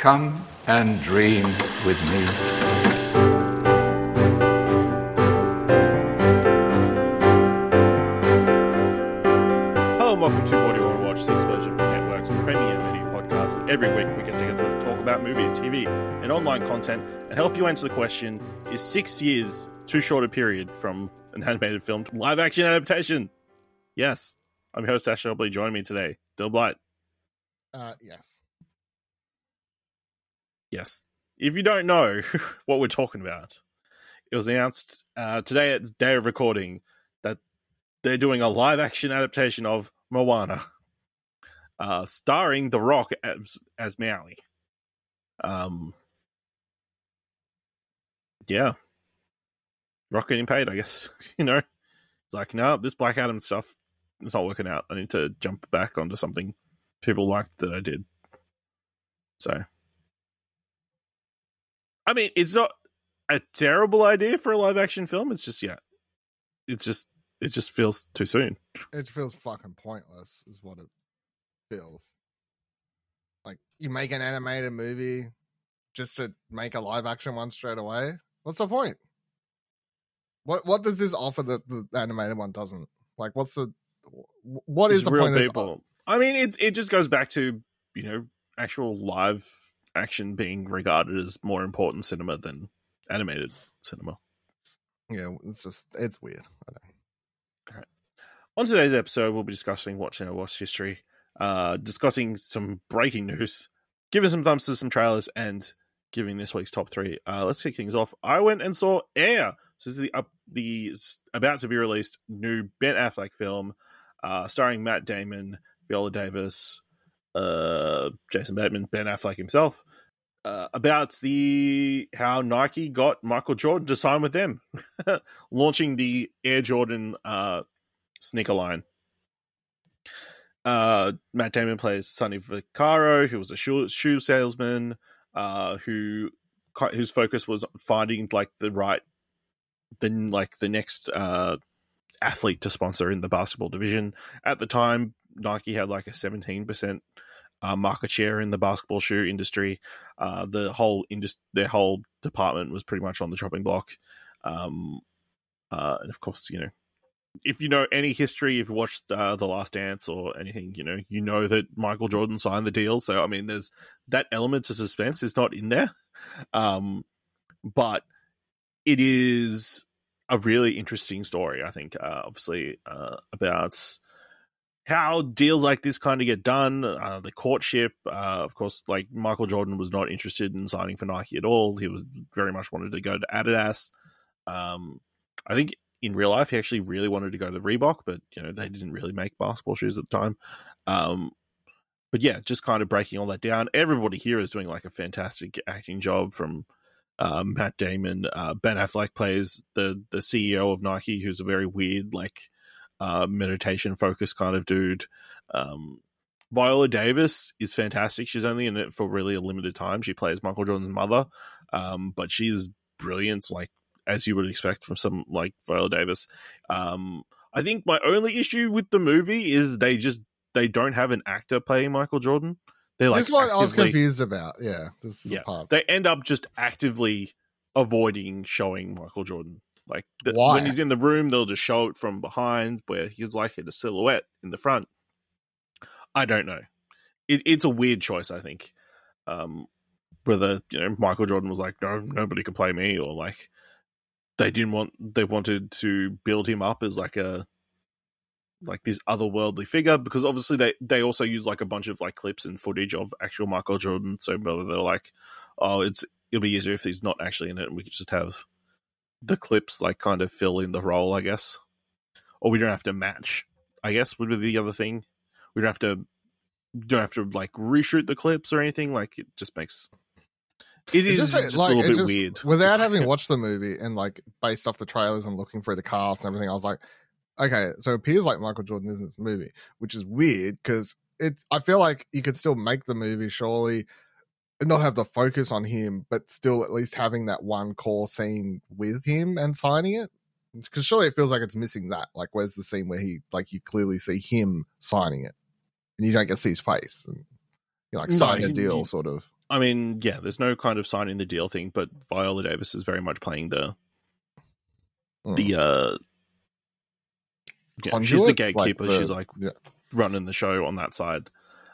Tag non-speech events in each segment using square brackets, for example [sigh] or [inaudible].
Come and dream with me. Hello and welcome to What Do You Want to Watch, the Explosion Network's premier media podcast. Every week we get together to talk about movies, TV, and online content and help you answer the question Is six years too short a period from an animated film to live action adaptation? Yes. I'm your host, Ash Hobley. Joining me today, Dill Blight. Uh, yes. Yes. If you don't know [laughs] what we're talking about, it was announced uh, today at day of recording that they're doing a live action adaptation of Moana, [laughs] uh, starring The Rock as, as Maui. Um, yeah. Rock getting paid, I guess. [laughs] you know, it's like, no, this Black Adam stuff is not working out. I need to jump back onto something people liked that I did. So. I mean, it's not a terrible idea for a live action film. It's just yeah, it's just it just feels too soon. It feels fucking pointless, is what it feels. Like you make an animated movie just to make a live action one straight away. What's the point? What what does this offer that the animated one doesn't? Like, what's the what is It's the point of this? people. I mean, it's it just goes back to you know actual live action being regarded as more important cinema than animated cinema. Yeah, it's just it's weird. I know. All right. On today's episode, we'll be discussing watching our watch history, uh, discussing some breaking news, giving some thumbs to some trailers, and giving this week's top three. Uh, let's kick things off. I went and saw Air. So this is the up the about to be released new Ben Affleck film, uh, starring Matt Damon, Viola Davis, uh, Jason Bateman, Ben Affleck himself. Uh, about the how Nike got Michael Jordan to sign with them, [laughs] launching the Air Jordan uh, sneaker line. Uh, Matt Damon plays Sonny Vaccaro, who was a shoe, shoe salesman, uh, who whose focus was finding like the right, then like the next uh, athlete to sponsor in the basketball division. At the time, Nike had like a seventeen percent uh, market share in the basketball shoe industry. Uh, the whole indus- their whole department was pretty much on the chopping block. Um, uh, and of course, you know, if you know any history, if you watched uh, The Last Dance or anything, you know, you know that Michael Jordan signed the deal. So, I mean, there's that element to suspense is not in there. Um, but it is a really interesting story, I think, uh, obviously, uh, about how deals like this kind of get done, uh, the courtship. Uh, of course, like Michael Jordan was not interested in signing for Nike at all. He was very much wanted to go to Adidas. Um, I think in real life he actually really wanted to go to Reebok, but you know they didn't really make basketball shoes at the time. Um, but yeah, just kind of breaking all that down. Everybody here is doing like a fantastic acting job from um, Matt Damon. Uh, ben Affleck plays the the CEO of Nike, who's a very weird like uh, meditation focused kind of dude. Um, Viola Davis is fantastic. She's only in it for really a limited time. She plays Michael Jordan's mother, um, but she's brilliant, like as you would expect from some like Viola Davis. Um, I think my only issue with the movie is they just they don't have an actor playing Michael Jordan. They're like this is what I was confused about. Yeah, this is Yeah. the part. They end up just actively avoiding showing Michael Jordan. Like the, when he's in the room, they'll just show it from behind, where he's like in a silhouette in the front. I don't know. It, it's a weird choice, I think. Um, whether you know Michael Jordan was like, no, nobody can play me, or like they didn't want they wanted to build him up as like a like this otherworldly figure because obviously they they also use like a bunch of like clips and footage of actual Michael Jordan. So whether they're like, oh, it's it'll be easier if he's not actually in it, and we could just have the clips like kind of fill in the role, I guess, or we don't have to match. I guess would be the other thing. We don't have to don't have to like reshoot the clips or anything. Like it just makes it It is just, just, like a little bit just- weird Without It's [laughs] having like- watched the movie and like based off the trailers and looking through the cast and everything, I was like, okay, so it appears like Michael Jordan is in this movie, which is weird because it. I feel like you could still make the movie surely not have the focus on him, but still at least having that one core scene with him and signing it. Because surely it feels like it's missing that. Like, where's the scene where he like you clearly see him signing it, and you don't get to see his face and you like No, sign a deal, he- sort of. I mean, yeah, there's no kind of signing the deal thing, but Viola Davis is very much playing the Mm. the uh yeah, she's the gatekeeper. the- she's like yeah. running the show on that side.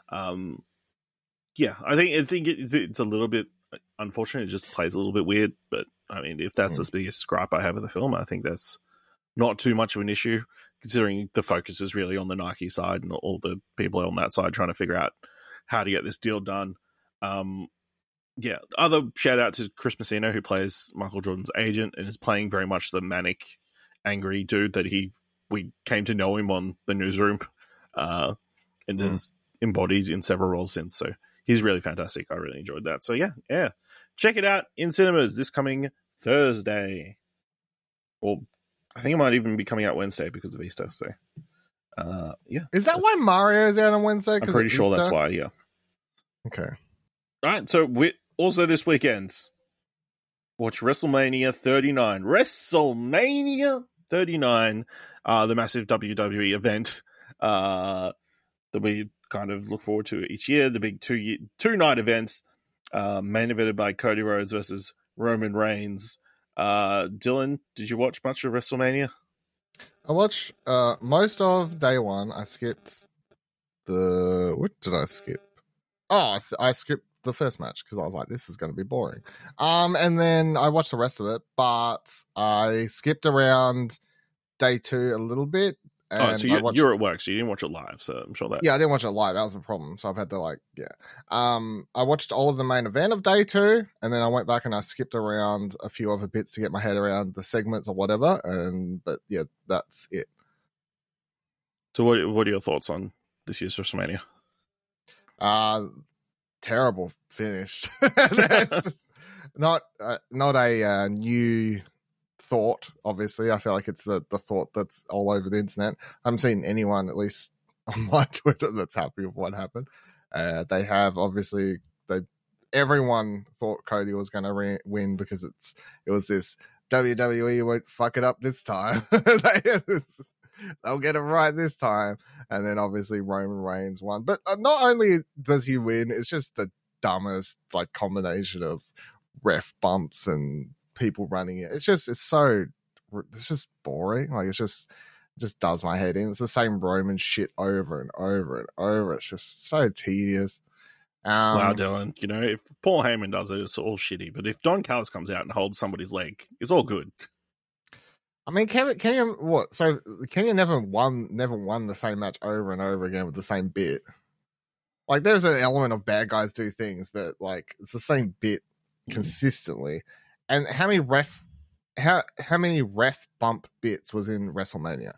Um, yeah, I think I think it's it's a little bit unfortunate. It just plays a little bit weird, but I mean, if that's Mm. the biggest gripe I have of the film, I think that's not too much of an issue, considering the focus is really on the Nike side and all the people on that side trying to figure out how to get this deal done. Um, yeah, other shout out to Chris Messina who plays Michael Jordan's agent and is playing very much the manic, angry dude that he we came to know him on the newsroom, uh, and Mm. has embodied in several roles since. So he's really fantastic. I really enjoyed that. So yeah, yeah, check it out in cinemas this coming Thursday, or I think it might even be coming out Wednesday because of Easter. So uh, yeah, Is that why Mario's out on Wednesday? I'm pretty sure that's why. Yeah. Okay. All right, so we also this weekend watch WrestleMania 39. WrestleMania 39, uh, the massive WWE event uh, that we kind of look forward to each year. The big two year, two night events, uh, main evented by Cody Rhodes versus Roman Reigns. Uh, Dylan, did you watch much of WrestleMania? I watched uh, most of day one. I skipped the. What did I skip? Oh, I, th- I skipped the first match because I was like, this is going to be boring. Um, and then I watched the rest of it, but I skipped around day two a little bit. Oh, so I you, watched, you're at work, so you didn't watch it live. So I'm sure that. yeah, I didn't watch it live. That was the problem. So I've had to like, yeah. Um, I watched all of the main event of day two, and then I went back and I skipped around a few other bits to get my head around the segments or whatever. And but yeah, that's it. So what what are your thoughts on this year's WrestleMania? Uh terrible finish. [laughs] [laughs] Not uh, not a uh, new thought. Obviously, I feel like it's the the thought that's all over the internet. I haven't seen anyone, at least [laughs] on my Twitter, that's happy with what happened. Uh, they have obviously they everyone thought Cody was going to re- win because it's it was this WWE won't fuck it up this time. [laughs] They- They'll get it right this time and then obviously Roman Reigns won. But uh, not only does he win, it's just the dumbest like combination of ref bumps and people running it. It's just it's so it's just boring. Like it's just just does my head in. It's the same Roman shit over and over and over. It's just so tedious. Um, wow, Dylan. You know, if Paul Heyman does it, it's all shitty. But if Don Callis comes out and holds somebody's leg, it's all good. I mean, can you what? So you never won never won the same match over and over again with the same bit? Like, there's an element of bad guys do things, but like it's the same bit consistently. And how many ref how how many ref bump bits was in WrestleMania?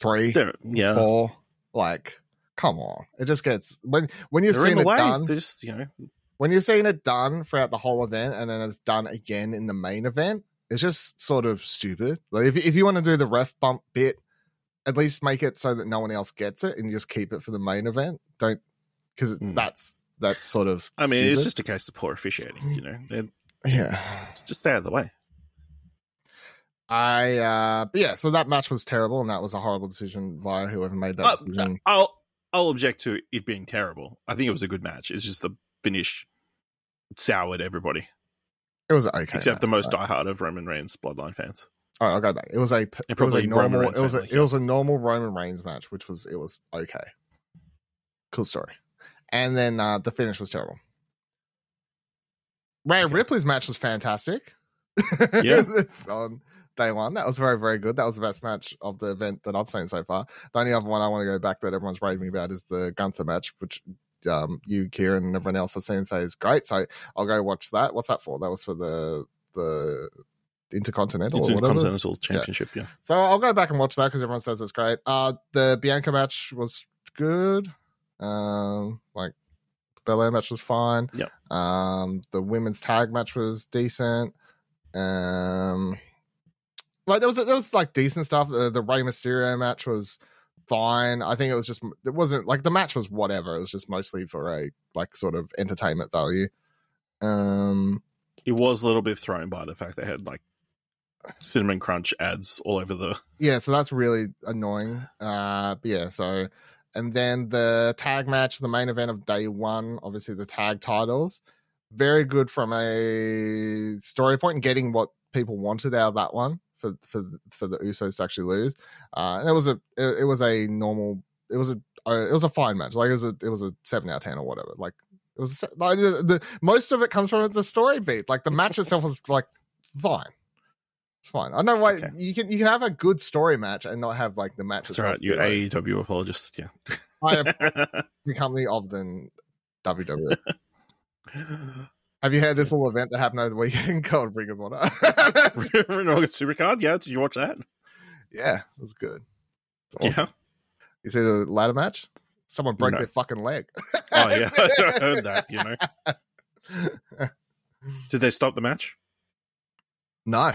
Three, They're, yeah, four. Like, come on! It just gets when when you've they're seen it way. done just, you know, when you've seen it done throughout the whole event and then it's done again in the main event, it's just sort of stupid. Like if if you want to do the ref bump bit, at least make it so that no one else gets it and just keep it for the main event. Don't because Hmm. that's that's sort of. I mean, it's just a case of poor officiating. You know, They're, yeah. just stay out of the way. I uh but yeah, so that match was terrible and that was a horrible decision via whoever made that Uh, decision. I'll I'll object to it being terrible. I think it was a good match. It's just the finish soured everybody, It was okay. except the match. most diehard of Roman Reigns bloodline fans. Oh, I'll go back. It was a it was a normal it was a, it was a normal Roman Reigns match, which was it was okay. Cool story. And then uh the finish was terrible. Rhea Okay. Ripley's match was fantastic. Yeah. [laughs] It's on day one. That was very, very good. That was the best match of the event that I've seen so far. The only other one I want to go back that everyone's raving about is the Gunther match, which um you, Kieran, and everyone else have seen say is great. So I'll go watch that. What's that for? That was for the the Intercontinental It's or in whatever. Championship. Yeah. So I'll go back and watch that because everyone says it's great. Uh, the Bianca match was good. Um, like Belair match was fine. Yeah. Um, the women's tag match was decent. Um, like there was there was like decent stuff. The, the Rey Mysterio match was fine. I think it was just it wasn't like the match was whatever. It was just mostly for a like sort of entertainment value. Um, It was a little bit thrown by the fact they had like cinnamon crunch ads all over the. yeah so that's really annoying uh yeah so and then the tag match, the main event of day one, obviously the tag titles. Very good from a story point and getting what people wanted out of that one for for for the Usos to actually lose. Uh, and it was a it, it was a normal it was a uh, it was a fine match. Like it was a it was a seven out of ten or whatever. Like it was like, the, the, most of it comes from the story beat. Like the match itself was like fine. It's fine. I know why Okay. you can you can have a good story match and not have like the match That's right. You be, like, AEW apologist. Yeah. I am [laughs] the company of the WWE. Have you heard this little event that happened over the weekend called Ring of Honor? Supercard. Yeah. Did you watch that? yeah, it was good. Awesome. Yeah. You see the ladder match? Someone broke No. their fucking leg. Oh yeah. [laughs] I heard that. You know. [laughs] Did they stop the match? no,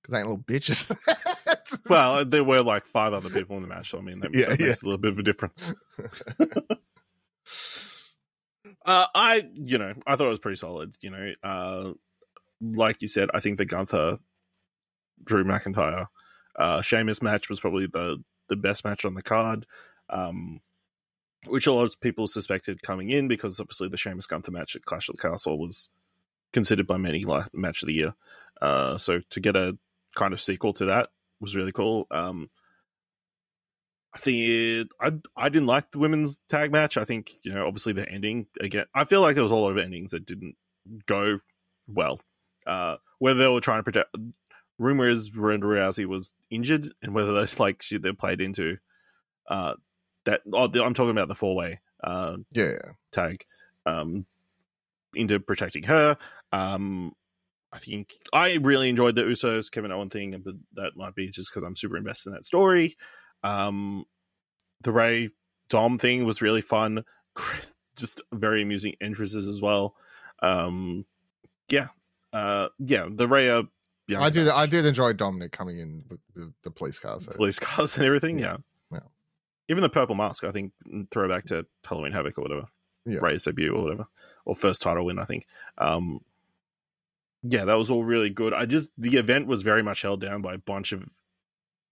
because ain't little bitches. [laughs] Well, there were like five other people in the match, so I mean that, Yeah, that makes a little bit of a difference. [laughs] uh, I, you know, I thought it was pretty solid. You know, uh, like you said, I think the Gunther, Drew McIntyre, uh, Sheamus match was probably the the best match on the card, um, which a lot of people suspected coming in because obviously the Sheamus Gunther match at Clash of the Castle was considered by many like match of the year. Uh, so to get a kind of sequel to that was really cool. Um, I think it, I I didn't like the women's tag match. I think you know obviously the ending again. I feel like there was a lot of endings that didn't go well. Uh, whether they were trying to protect. Rumor is Ronda Rousey was injured, and whether that's like she they played into uh, that. Oh, I'm talking about the four way uh, yeah, tag um, into protecting her. Um, I think I really enjoyed the Usos Kevin Owen thing, but that might be just because I'm super invested in that story. Um, the Rey Dom thing was really fun, [laughs] just very amusing entrances as well. Um, yeah, uh, yeah, the Rey. Uh, yeah, I did. I did enjoy Dominic coming in with, with the police cars, So police cars and everything. Yeah. Yeah. Even the purple mask, I think, throwback to Halloween Havoc or whatever. Yeah. Rey's debut or whatever. Or first title win, I think. Um Yeah, that was all really good. I just the event was very much held down by a bunch of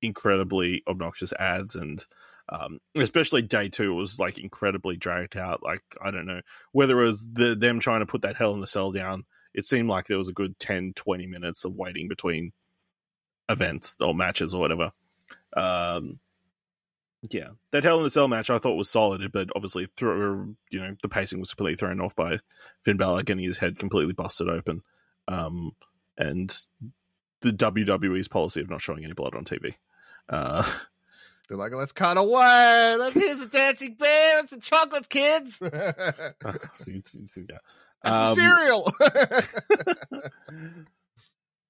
incredibly obnoxious ads and um especially day two was like incredibly dragged out. Like, I don't know. Whether it was the them trying to put that hell in the cell down, it seemed like there was a good 10, 20 minutes of waiting between events or matches or whatever. Um, yeah, that Hell in the Cell match I thought was solid, but obviously through you know the pacing was completely thrown off by Finn Balor getting his head completely busted open, um, and the WWE's policy of not showing any blood on TV. Uh, they're like, "Let's cut away. Let's [laughs] here's a dancing bear and some chocolates, kids, and [laughs] see, see- see- yeah. some Um, cereal." [laughs]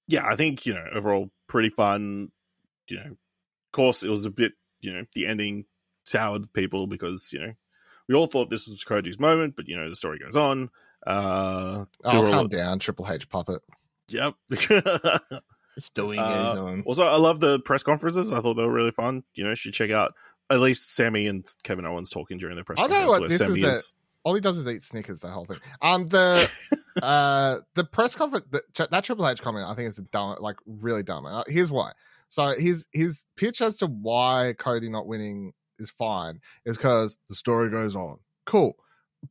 yeah, I think you know overall pretty fun. You know, of course it was a bit you know the ending soured people because you know we all thought this was Cody's moment, but you know the story goes on. Uh, there oh, were a calm lot- down, Triple H puppet. Yep. [laughs] It's doing Uh, his own. also, I love the press conferences. I thought they were really fun. You know, you should check out at least Sammy and Kevin Owens talking during the press I'll tell you conference. what, this Sammy is All he does is eat Snickers the whole thing. Um, the [laughs] uh the press conference the, that Triple H comment I think is a dumb, like really dumb. Uh, Here's why. So his his pitch as to why Cody not winning is fine is because the story goes on. Cool,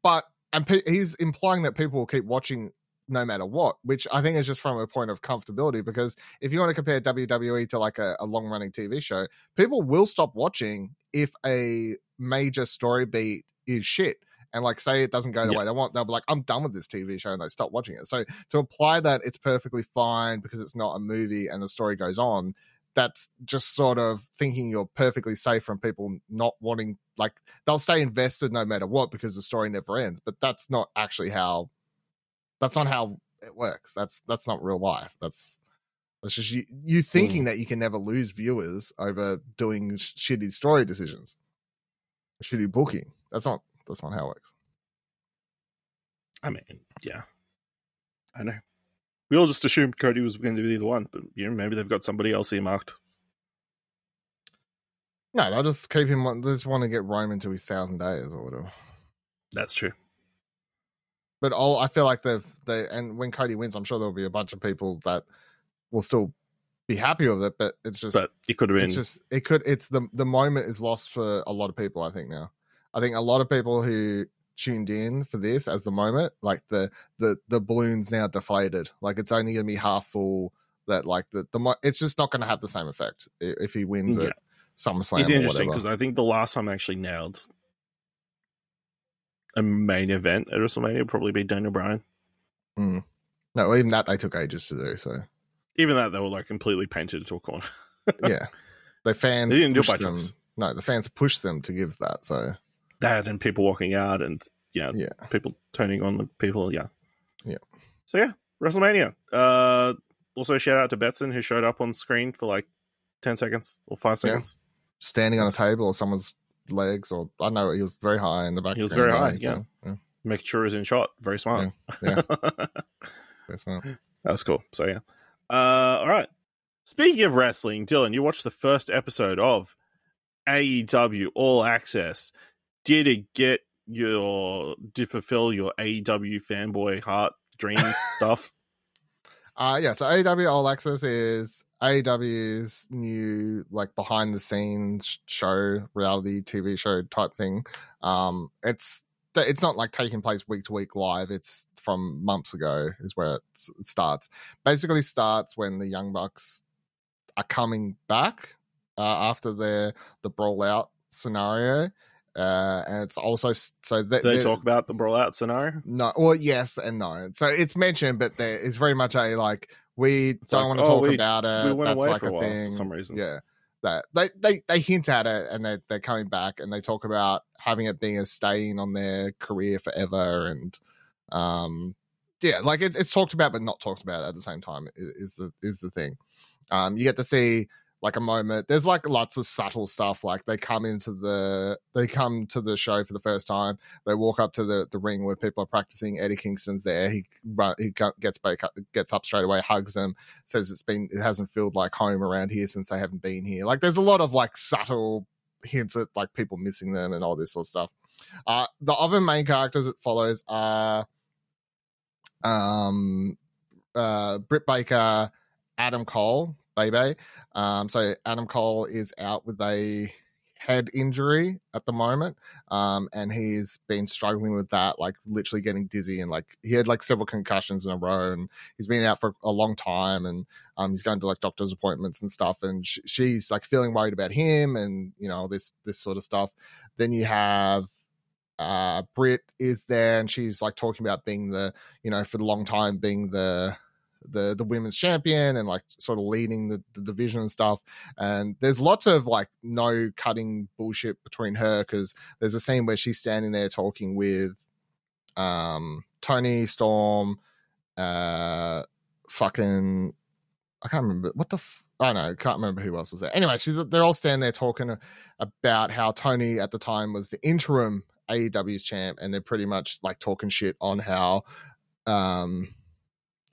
but and pe- he's implying that people will keep watching no matter what, which I think is just from a point of comfortability. Because if you want to compare WWE to like a, a long running TV show, people will stop watching if a major story beat is shit and like say it doesn't go the Yeah. way they want, they'll be like, I'm done with this TV show and they stop watching it. So to apply that it's perfectly fine because it's not a movie and the story goes on, that's just sort of thinking you're perfectly safe from people not wanting like they'll stay invested no matter what because the story never ends. But that's not actually how that's not how it works. That's that's not real life. That's that's just you, you thinking mm. that you can never lose viewers over doing sh- shitty story decisions, shitty booking. That's not that's not how it works. I mean, yeah, I know. We all just assumed Cody was going to be the one, but you know, maybe they've got somebody else earmarked. No, they'll just keep him. They just want to get Roman to his thousand days or whatever. That's true. But all I feel like they've they and when Cody wins, I'm sure there'll be a bunch of people that will still be happy with it, but it's just but it could have been. it's just it could it's the the moment is lost for a lot of people i think now i think a lot of people who tuned in for this as the moment like the the the balloon's now deflated. Like it's only gonna be half full that like the the mo- it's just not gonna have the same effect if he wins Yeah. at SummerSlam it's interesting because I think the last time I actually nailed a main event at WrestleMania would probably be Daniel Bryan. Mm. no even that they took ages to do so. Even that they were like completely painted to a corner. [laughs] yeah. The fans They didn't do it by them no the fans pushed them to give that so That and people walking out and yeah, yeah people turning on the people. Yeah, Yeah. So yeah, WrestleMania. Uh, also shout out to Betson who showed up on screen for like ten seconds or five Yeah. seconds. standing on a table or someone's legs or i know he was very high in the back He was very high, yeah, yeah. Making sure he's in shot. Very smart. [laughs] Yeah. Very smart. That was cool. So yeah. Uh, all right. Speaking of wrestling, Dylan, you watched the first episode of AEW All Access. Did it get your did fulfill your AEW fanboy heart dreams [laughs] stuff? Uh yeah, so AEW All Access is AEW's new like behind the scenes show, reality TV show type thing. Um it's it's not like taking place week to week live. It's from months ago is where it, it starts. Basically starts when the Young Bucks are coming back uh, after their the brawl out scenario. Uh, and it's also so that they talk about the brawl out scenario? no, well, yes and no. So it's mentioned, but there is very much a like we don't like, want to oh, talk we- about it. we That's like for a a thing for some reason. Yeah, that they they they hint at it, and they they're coming back, and they talk about having it being a stain on their career forever, and um, yeah, like it's it's talked about but not talked about at the same time is the is the thing. Um, you get to see like a moment. There's like lots of subtle stuff. Like they come into the they come to the show for the first time. They walk up to the, the ring where people are practicing. Eddie Kingston's there. He he gets back gets up straight away, hugs them, says it's been it hasn't felt like home around here since they haven't been here. Like there's a lot of like subtle hints at like people missing them and all this sort of stuff. Uh, the other main characters it follows are um uh Britt Baker, Adam Cole, Bebe. Um, so Adam Cole is out with a head injury at the moment, um, and he's been struggling with that, like literally getting dizzy and like he had like several concussions in a row, and he's been out for a long time, and um, he's going to like doctor's appointments and stuff, and sh- she's like feeling worried about him, and you know this this sort of stuff. Then you have uh Britt is there and she's like talking about being the you know for the long time being the the the women's champion and like sort of leading the, the division and stuff and there's lots of like no cutting bullshit between her because there's a scene where she's standing there talking with um Toni Storm uh fucking i can't remember what the f- I know, can't remember who else was there. Anyway, she's they're all standing there talking about how Toni at the time was the interim AEW's champ, and they're pretty much like talking shit on how um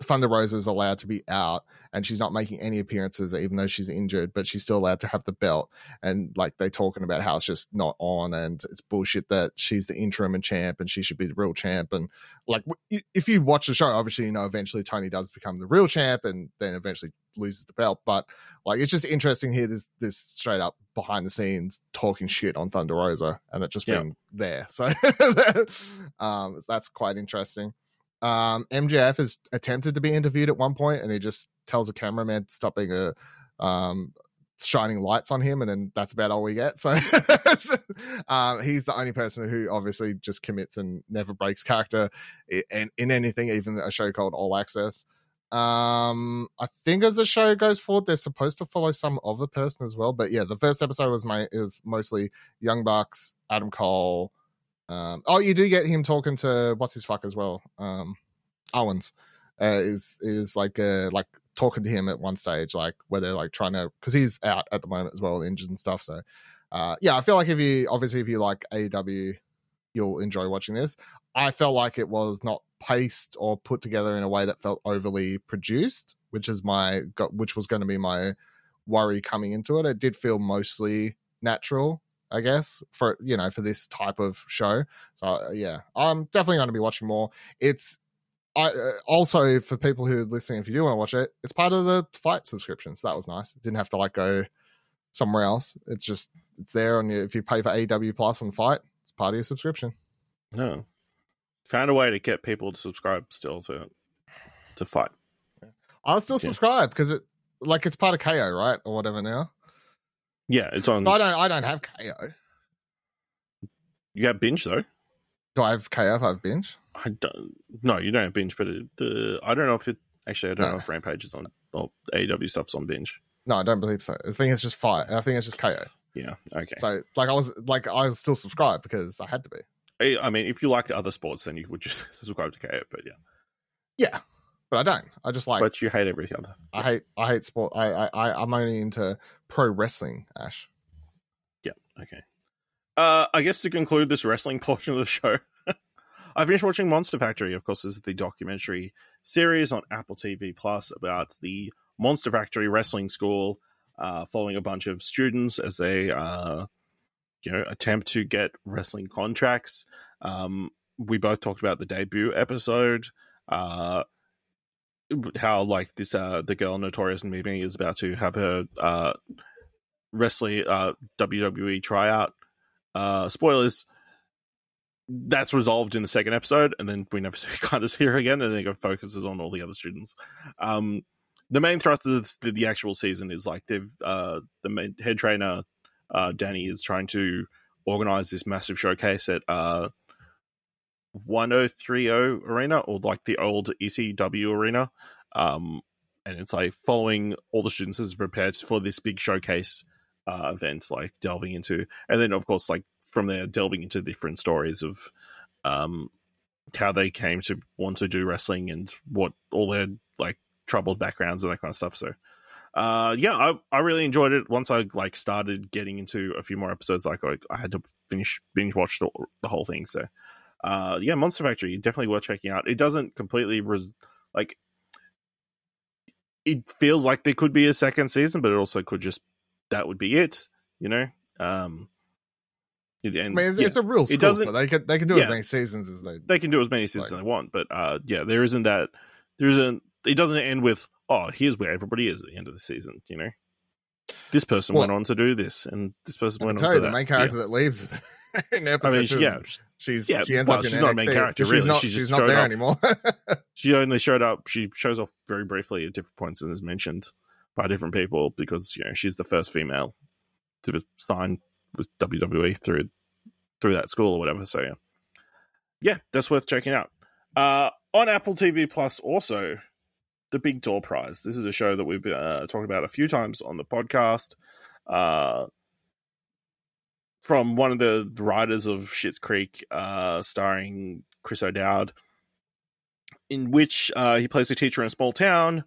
Thunder Rosa is allowed to be out and she's not making any appearances even though she's injured, but she's still allowed to have the belt. And like they're talking about how it's just not on and it's bullshit that she's the interim and champ and she should be the real champ. And like if you watch the show, obviously you know eventually Toni does become the real champ and then eventually loses the belt. But like it's just interesting here. This this straight up behind the scenes talking shit on Thunder Rosa and it just Yeah. being there. So [laughs] um, that's quite interesting. Um, MJF has attempted to be interviewed at one point, and he just tells the cameraman to stop being a um, shining lights on him, and then that's about all we get. So [laughs] um, he's the only person who obviously just commits and never breaks character in, in, in anything, even a show called All Access. Um, I think as the show goes forward, they're supposed to follow some other person as well. But yeah, the first episode was my is mostly Young Bucks, Adam Cole. Um, oh, you do get him talking to what's his fuck as well. Um, Owens uh, is is like uh like talking to him at one stage, like where they're like trying to because he's out at the moment as well, injured and stuff. So, uh, yeah, I feel like if you obviously if you like AEW, you'll enjoy watching this. I felt like it was not paced or put together in a way that felt overly produced, which is my which was going to be my worry coming into it. It did feel mostly natural, I guess, for you know for this type of show. So uh, yeah, I'm definitely going to be watching more. It's I uh, also for people who are listening, if you do want to watch it, it's part of the FITE subscription, so that was nice. Didn't have to like go somewhere else. It's just it's there on your if you pay for AW Plus on FITE, it's part of your subscription. No, found a way to get people to subscribe still to to FITE. I'll still Yeah. subscribe because it like it's part of Kayo, right, or whatever now. Yeah, it's on. I don't I don't have Kayo. You got binge though. Do I have Kayo if I have binge? I don't. No, you don't have binge, but it, the I don't know if it actually. I don't No. know if Rampage is on oh, or AEW stuff's on binge. No, I don't believe so. I think it's just FITE. I think it's just Kayo. Yeah. Okay. So like I was like I was still subscribed because I had to be. I mean, if you liked other sports, then you would just [laughs] subscribe to Kayo. But yeah, Yeah, but I don't. I just like but you hate everything other. I hate I hate sport. I I I- I'm only into pro wrestling. Ash. Yeah. Okay. Uh, I guess to conclude this wrestling [laughs] portion of the show, [laughs] I finished watching Monster Factory. Of course, this is the documentary series on Apple TV Plus about the Monster Factory Wrestling School, uh, following a bunch of students as they, uh, you know, attempt to get wrestling contracts. Um, we both talked about the debut episode. Uh, how like this uh the girl notorious Mimi is about to have her uh wrestling uh WWE tryout. Uh spoilers. That's resolved in the second episode, and then we never [laughs] see kind of see her again, and then it focuses on all the other students. Um the main thrust of this, the actual season is like they've uh the main, head trainer uh Danny is trying to organize this massive showcase at uh 1030 arena or like the old ECW arena um and it's like following all the students as prepared for this big showcase uh events like delving into and then of course like from there delving into different stories of um how they came to want to do wrestling and what all their like troubled backgrounds and that kind of stuff so uh yeah i i really enjoyed it. Once i like started getting into a few more episodes like i, I had to finish binge watch the, the whole thing so uh yeah monster factory definitely worth checking out it doesn't completely res- like it feels like there could be a second season but it also could just that would be it you know um it, I mean, it's, yeah, it's a real school, doesn't- they can they can do yeah. as many seasons as they. they can do as many seasons Like- as they want but uh yeah there isn't that there isn't it doesn't end with oh here's where everybody is at the end of the season you know this person Well- went on to do this and this person I went on you to the that main character that leaves [laughs] in episode i mean two. yeah she's yeah, she ends well, up in she's not a main character, really. She's not, She just she's not there up. anymore. [laughs] she only showed up she shows off very briefly at different points and is mentioned by different people because you know she's the first female to be signed with WWE through through that school or whatever so yeah yeah that's worth checking out uh on Apple TV Plus also the Big Door Prize this is a show that we've uh, talked about a few times on the podcast uh from one of the writers of Schitt's Creek uh starring Chris O'Dowd in which uh, he plays a teacher in a small town.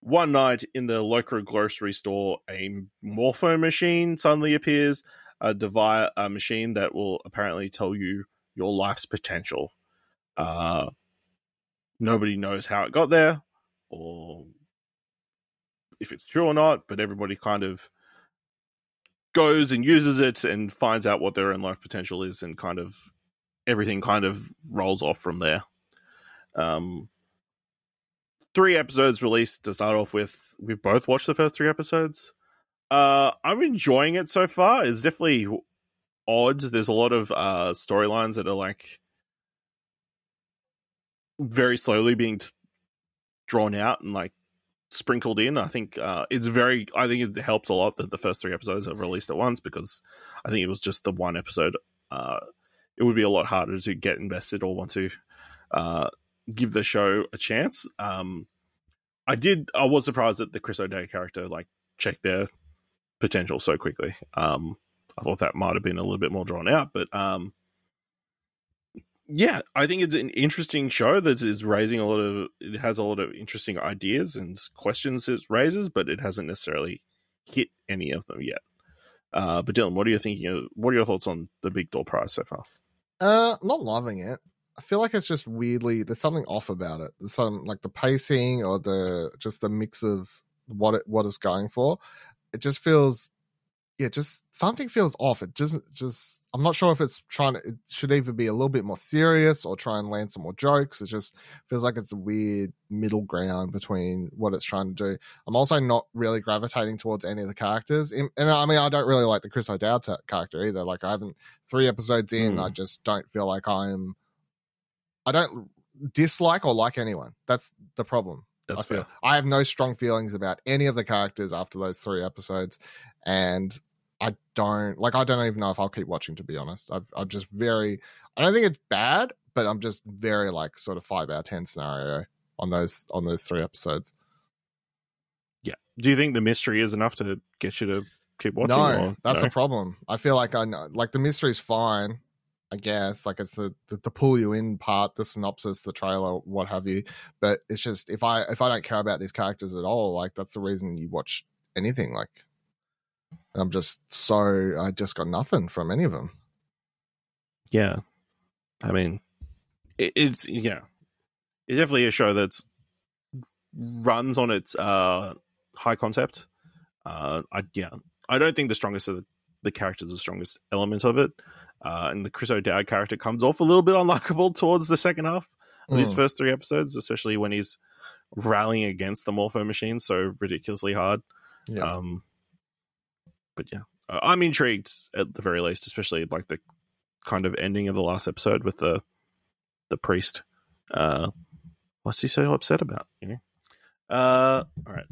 One night in the local grocery store, a morpho machine suddenly appears, a device, a machine that will apparently tell you your life's potential. Uh, nobody knows how it got there or if it's true or not, but everybody kind of goes and uses it and finds out what their own life potential is, and kind of everything kind of rolls off from there. Um, three episodes released to start off with. We've both watched the first three episodes. Uh, I'm enjoying it so far. It's definitely odd. There's a lot of uh storylines that are like very slowly being t- drawn out and like sprinkled in. I think uh, it's very. I think it helps a lot that the first three episodes are released at once because I think it was just the one episode. Uh, it would be a lot harder to get invested or want to uh, give the show a chance. Um, I did. I was surprised that the Chris O'Dowd character like checked their potential so quickly. Um, I thought that might have been a little bit more drawn out, but um, yeah, I think it's an interesting show that is raising a lot of. It has a lot of interesting ideas and questions it raises, but it hasn't necessarily hit any of them yet. Uh, but Dylan, what are you thinking? Of, what are your thoughts on the Big Door Prize so far? Uh, not loving it. I feel like it's just weirdly there's something off about it. There's some like the pacing or the just the mix of what it what it's going for. It just feels, yeah, just something feels off. It just just I'm not sure if it's trying to. It should either be a little bit more serious or try and land some more jokes. It just feels like it's a weird middle ground between what it's trying to do. I'm also not really gravitating towards any of the characters, and I mean, I don't really like the Chris O'Dowd t- character either. Like, I haven't three episodes in. Mm. I just don't feel like I'm. I don't dislike or like anyone. That's the problem. That's I feel. Fair. I have no strong feelings about any of the characters after those three episodes, and I don't like. I don't even know if I'll keep watching. To be honest, I've, I'm just very. I don't think it's bad, but I'm just very like sort of five out of ten scenario on those on those three episodes. Yeah. Do you think the mystery is enough to get you to keep watching? No, that's no? the problem. I feel like I know. Like the mystery's fine. I guess like it's the, the, the pull you in part, the synopsis, the trailer, what have you. But it's just if I if I don't care about these characters at all, like that's the reason you watch anything. Like I'm just so I just got nothing from any of them. Yeah, I mean, it, it's yeah, it's definitely a show that's runs on its uh high concept. Uh, I yeah, I don't think the strongest of the, the characters the strongest element of it. Uh, and the Chris O'Dowd character comes off a little bit unlikable towards the second half of mm. these first three episodes, especially when he's rallying against the Morpho machine so ridiculously hard. Yeah. Um, but yeah, I'm intrigued at the very least, especially like the kind of ending of the last episode with the the priest. Uh, what's he so upset about? You know. Uh, all right.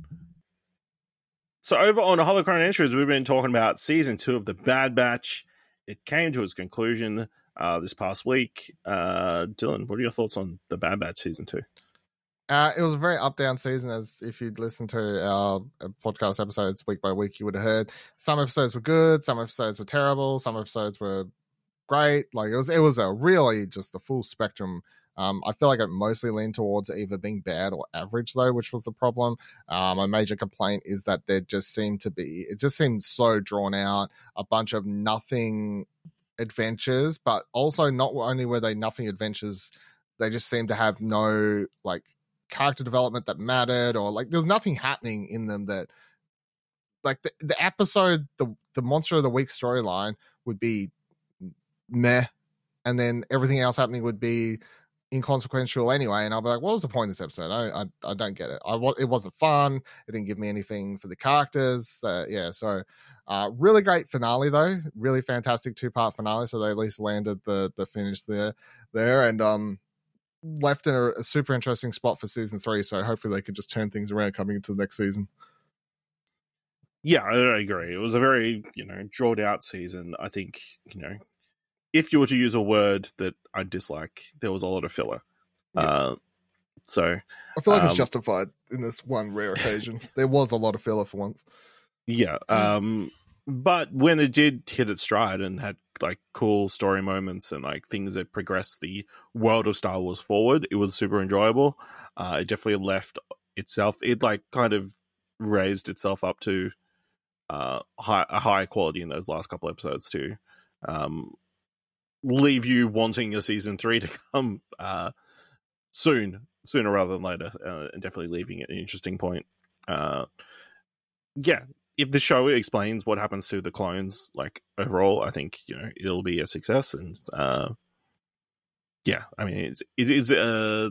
So over on Holocron Entries, we've been talking about season two of the Bad Batch. It came to its conclusion uh, this past week. Uh, Dylan, what are your thoughts on the Bad Batch season two? Uh, it was a very up down season, as if you'd listened to our uh, podcast episodes week by week, you would have heard. Some episodes were good, some episodes were terrible, some episodes were great. Like it was, it was a really just the full spectrum. Um, I feel like it mostly leaned towards either being bad or average, though, which was the problem. Um, a major complaint is that there just seemed to be, it just seemed so drawn out, a bunch of nothing adventures, but also not only were they nothing adventures, they just seemed to have no like character development that mattered or like there's nothing happening in them that like the, the episode the the monster of the week storyline would be meh and then everything else happening would be inconsequential anyway and i'll be like what was the point of this episode? I i, I don't get it. I it wasn't fun. It didn't give me anything for the characters. Yeah so uh really great finale though. Really fantastic two part finale so they at least landed the the finish there there and um left in a, a, super interesting spot for season three. So hopefully they can just turn things around coming into the next season. Yeah, I agree. It was a very you know drawed out season. I think you know if you were to use a word that I dislike, there was a lot of filler. Yeah. Uh, so I feel like um, it's justified in this one rare occasion. [laughs] there was a lot of filler for once. Yeah. Um, but when it did hit its stride and had like cool story moments and like things that progress the world of Star Wars forward, it was super enjoyable. Uh, it definitely left itself. It like kind of raised itself up to uh, high, a higher quality in those last couple episodes to um, leave you wanting a season three to [laughs] come uh, soon, sooner rather than later, uh, and definitely leaving an interesting point. Uh, yeah, if the show explains what happens to the clones, like overall, I think you know it'll be a success. And uh, yeah, I mean, it's, it is uh,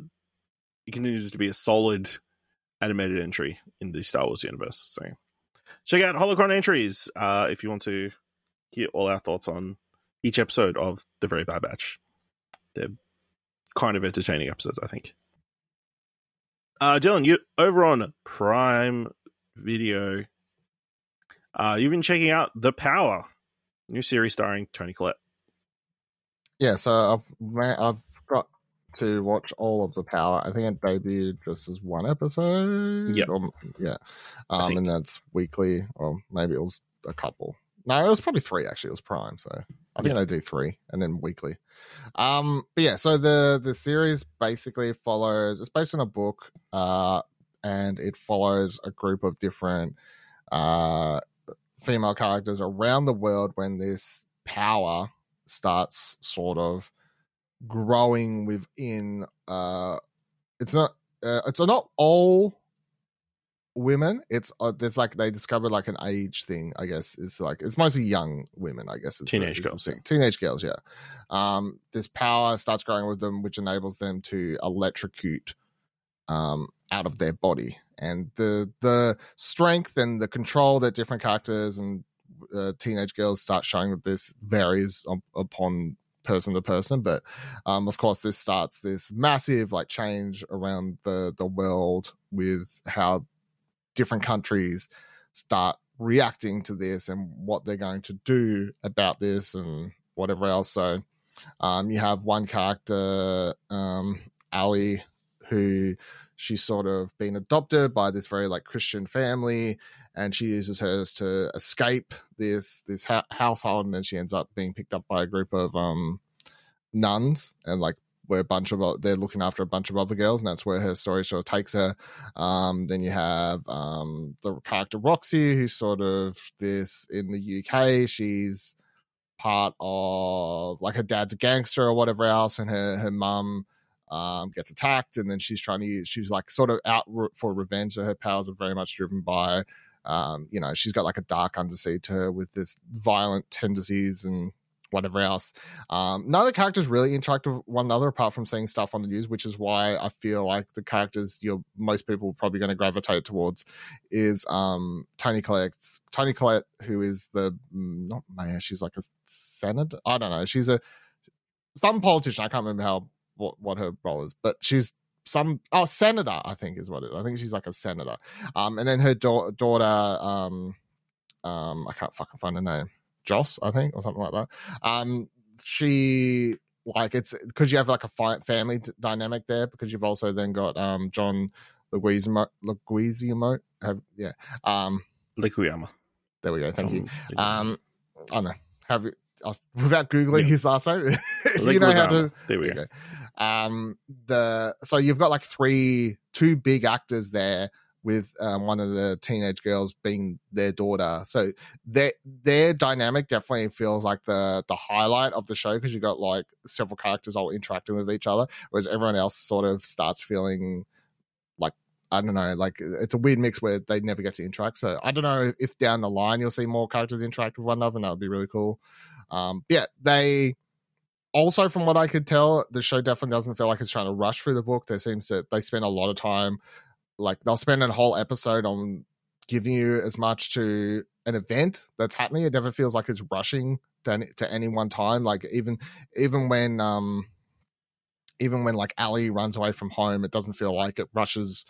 it continues to be a solid animated entry in the Star Wars universe. So check out Holocron entries uh, if you want to hear all our thoughts on each episode of the Very Bad Batch. They're kind of entertaining episodes, I think. Uh, Dylan, you over on Prime Video uh, you've been checking out The Power, new series starring Toni Collette. Yeah, so I've I've got to watch all of The Power. I think it debuted just as one episode. Yep. Or, yeah, um, and that's weekly, or maybe it was a couple. No, it was probably three actually. It was Prime, so I think they do three and then weekly. Um, but yeah, so the the series basically follows. It's based on a book, uh, and it follows a group of different uh female characters around the world when this power starts sort of growing within uh it's not uh, it's not all women. It's uh, there's like they discovered like an age thing. I guess it's like it's mostly young women. I guess Teenage the girls, thing. Teenage girls, yeah. Um, this power starts growing with them, which enables them to electrocute um out of their body, and the the strength and the control that different characters and uh, teenage girls start showing with this varies up, upon person to person but um of course this starts this massive like change around the the world with how different countries start reacting to this and what they're going to do about this and whatever else. So um you have one character um Allie who she's sort of been adopted by this very like christian family and she uses hers to escape this this ha- household and then she ends up being picked up by a group of um nuns and like where a bunch of they're looking after a bunch of other girls and that's where her story sort of takes her. Um then you have um the character roxy who's sort of this in the uk she's part of like her dad's a gangster or whatever else and her her mum um, gets attacked and then she's trying to use she's like sort of out for revenge so her powers are very much driven by um, you know she's got like a dark undersea to her with this violent tendencies and whatever else. Um, none of the characters really interact with one another apart from seeing stuff on the news which is why i feel like the characters you're most people are probably going to gravitate towards is um, Toni Collette's Toni Collette who is the mm, not mayor she's like a senator? I don't know. She's a some politician i can't remember how what, what her role is but she's some oh senator i think is what it is i think she's like a senator um and then her da- daughter um um i can't fucking find her name joss i think or something like that um she like it's because you have like a fi- family d- dynamic there because you've also then got um john leguizamo leguizamo have yeah um Likuyama. there we go thank you John Leguizamo. um i don't know have you without googling Yeah. his last name [laughs] you know how to There we there go. go. Um, the so you've got like three, two big actors there with um, one of the teenage girls being their daughter. So their their dynamic definitely feels like the the highlight of the show because you got like several characters all interacting with each other, whereas everyone else sort of starts feeling like I don't know, like it's a weird mix where they never get to interact. So I don't know if down the line you'll see more characters interact with one another, and that would be really cool. Um, yeah, they also from what I could tell, the show definitely doesn't feel like it's trying to rush through the book. There seems to they spend a lot of time, like they'll spend a whole episode on giving you as much to an event that's happening. It never feels like it's rushing to any, to any one time. Like even even when um even when like Allie runs away from home, it doesn't feel like it rushes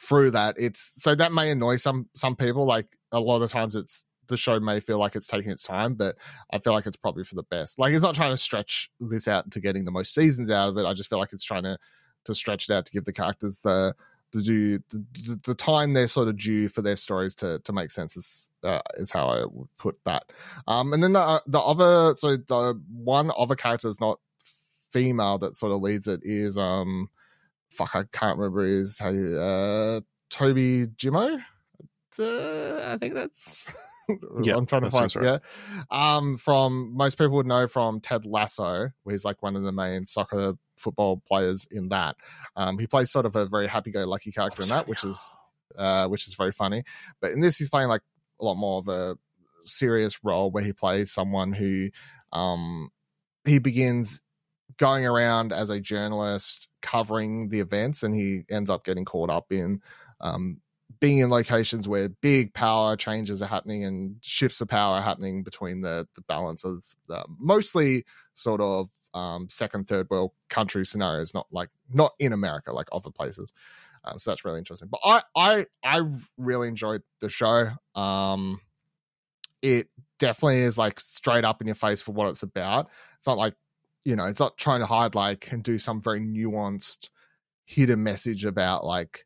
through that. It's so that may annoy some some people. Like a lot of times, it's the show may feel like it's taking its time, but I feel like it's probably for the best. Like it's not trying to stretch this out to getting the most seasons out of it. I just feel like it's trying to to stretch it out to give the characters the the due the, the, time they're sort of due for their stories to to make sense is uh, is how I would put that. Um, and then the the other so the one other character is not female that sort of leads it is um fuck I can't remember is how you uh Toheeb Jimoh. Uh, I think that's [laughs] Yeah, I'm trying to find right. yeah. Um from most people would know from Ted Lasso, where he's like one of the main soccer football players in that. Um he plays sort of a very happy go lucky character in that, which is uh which is very funny. But in this he's playing like a lot more of a serious role where he plays someone who um he begins going around as a journalist covering the events and he ends up getting caught up in um, being in locations where big power changes are happening and shifts of power are happening between the the balance of the, mostly sort of um, second third world country scenarios not like not in america like other places. Um, so that's really interesting. But i i i really enjoyed the show. Um it definitely is like straight up in your face for what it's about. It's not like you know it's not trying to hide like and do some very nuanced hidden message about like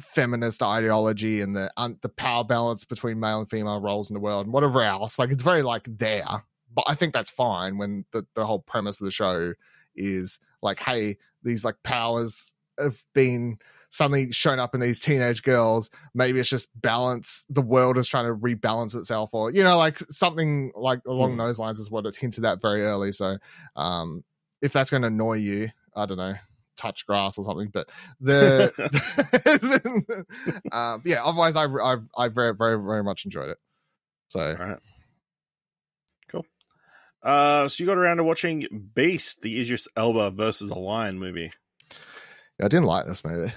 feminist ideology and the um, the power balance between male and female roles in the world and whatever else like it's very like there. But i think that's fine when the, the whole premise of the show is like hey these like powers have been suddenly shown up in these teenage girls. Maybe it's just balance the world is trying to rebalance itself or you know like something like along Hmm. those lines is what it's hinted at very early. So um if that's going to annoy you i don't know touch grass or something. But the [laughs] [laughs] uh, yeah, otherwise I I I very very very much enjoyed it. So All right. Cool. Uh, so you got around to watching Beast, the Idris Elba versus a Lion movie. yeah, I didn't like this movie.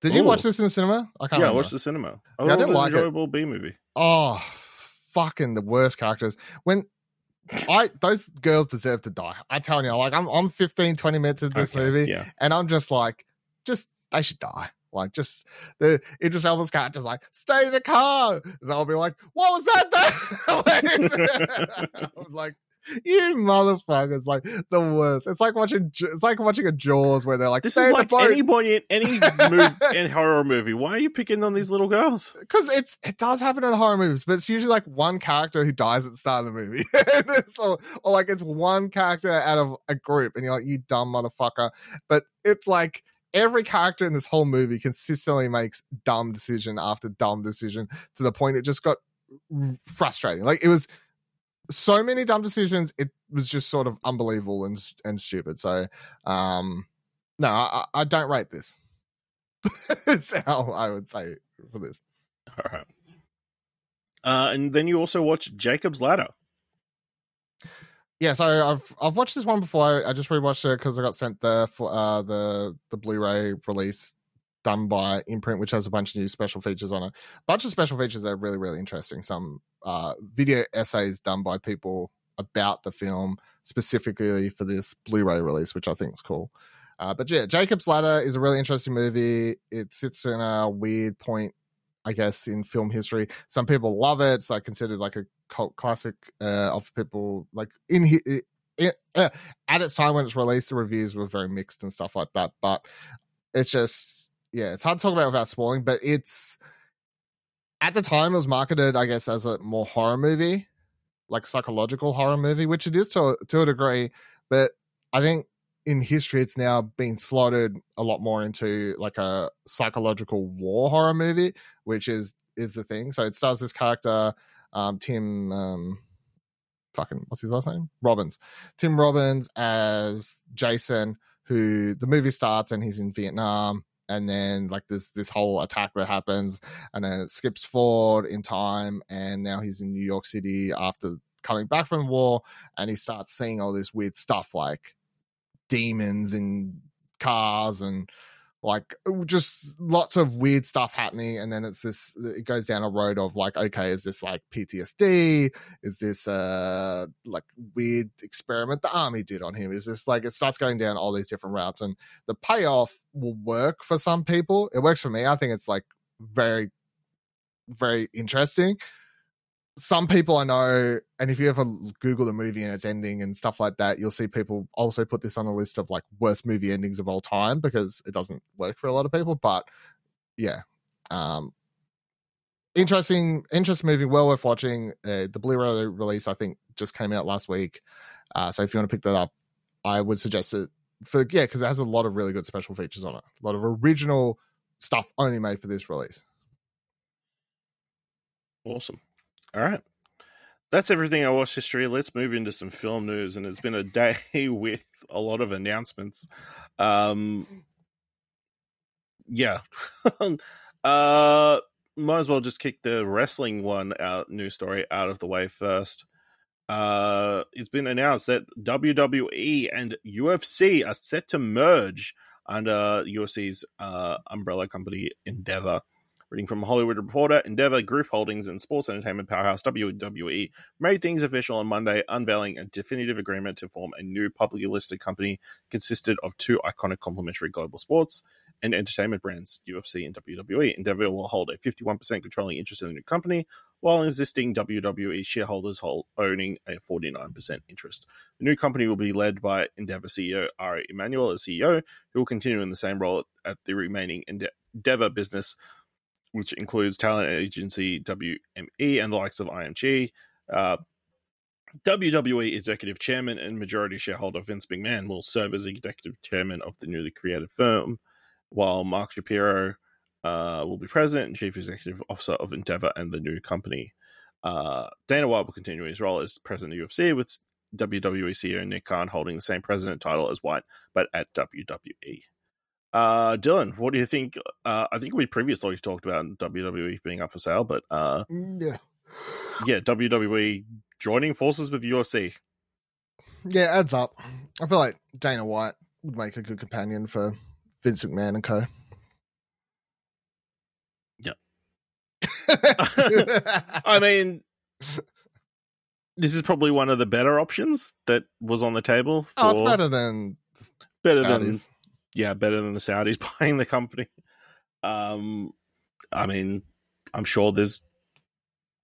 Did you watch this in the cinema? I can't Yeah, I watched the cinema. I Yeah, I didn't an like it. B movie. oh fucking the worst characters when i those girls deserve to die. I tell you like i'm i'm 15 20 minutes into this Okay, movie Yeah. and i'm just like just they should die. Like just the Idris Elba's character's like stay in the car. And they'll be like what was that? [laughs] Like [laughs] [laughs] you motherfuckers like the worst it's like watching it's like watching a jaws where they're like This is like anybody in any [laughs] movie, in horror movie. Why are you picking on these little girls? because it's it does happen in horror movies, but it's usually like one character who dies at the start of the movie, [laughs] or, or like it's one character out of a group, and you're like, you dumb motherfucker. But it's like every character in this whole movie consistently makes dumb decision after dumb decision to the point it just got frustrating. Like it was so many dumb decisions, it was just sort of unbelievable and and stupid. So, um, no, I, I don't rate this. [laughs] That's how I would say for this. All right. Uh, and then you also watched Jacob's Ladder. Yeah, so I've I've watched this one before. I, I just rewatched it because I got sent the for uh the the Blu-ray release done by Imprint, which has a bunch of new special features on it. A bunch of special features that are really really interesting. Some uh video essays done by people about the film specifically for this Blu-ray release, which I think is cool. Uh, but yeah, Jacob's Ladder is a really interesting movie. It sits in a weird point, I guess, in film history. Some people love it. It's like considered like a cult classic uh, of people like in hi- it, uh, at its time when it's released. The reviews were very mixed and stuff like that. But it's just yeah, it's hard to talk about without spoiling. But it's at the time it was marketed, I guess, as a more horror movie, like psychological horror movie, which it is to a- to a degree. But I think in history it's now been slotted a lot more into like a psychological war horror movie, which is is the thing. So it stars this character, um, Tim um fucking what's his last name? Robbins. Tim Robbins as Jason, who the movie starts and he's in Vietnam. And then like this this whole attack that happens, and then it skips forward in time, and now he's in New York City after coming back from the war, and he starts seeing all this weird stuff like demons in cars and like just lots of weird stuff happening and then it's this it goes down a road of like okay is this like ptsd is this uh like weird experiment the army did on him? Is this like it starts going down all these different routes and the payoff will work for some people. It works for me. I think it's like very very interesting some people I know, and if you ever Google the movie and its ending and stuff like that, you'll see people also put this on a list of like worst movie endings of all time because it doesn't work for a lot of people. But yeah, um, interesting, interesting movie, well worth watching. Uh, the Blu-ray release I think just came out last week, uh, so if you want to pick that up, I would suggest it for yeah because it has a lot of really good special features on it, a lot of original stuff only made for this release. Awesome. All right. That's everything I watched history. Let's move into some film news. And it's been a day [laughs] with a lot of announcements. Um, yeah. [laughs] uh, might as well just kick the wrestling one out, news story out of the way first. Uh, it's been announced that WWE and UFC are set to merge under UFC's uh, umbrella company Endeavor. Reading from Hollywood Reporter, Endeavor Group Holdings and sports entertainment powerhouse WWE made things official on Monday, unveiling a definitive agreement to form a new publicly listed company consisted of two iconic complementary global sports and entertainment brands, UFC and WWE. Endeavor will hold a 51% controlling interest in the new company, while existing WWE shareholders hold owning a 49% interest. The new company will be led by Endeavor CEO Ari Emanuel as CEO, who will continue in the same role at the remaining Endeavor business which includes talent agency WME and the likes of IMG. Uh, WWE executive chairman and majority shareholder Vince McMahon will serve as executive chairman of the newly created firm, while Mark Shapiro uh, will be president and chief executive officer of Endeavor and the new company. Uh, Dana White will continue his role as president of UFC, with WWE CEO Nick Khan holding the same president title as White, but at WWE. Uh, Dylan, what do you think? Uh, I think we previously talked about WWE being up for sale, but uh, Mm, Yeah. yeah, WWE joining forces with UFC. Yeah, adds up. I feel like Dana White would make a good companion for Vince McMahon and co. Yep. [laughs] I mean, this is probably one of the better options that was on the table. For, oh, it's better than better than. Yeah, better than the Saudis [laughs] buying the company. Um, I mean, I'm sure there's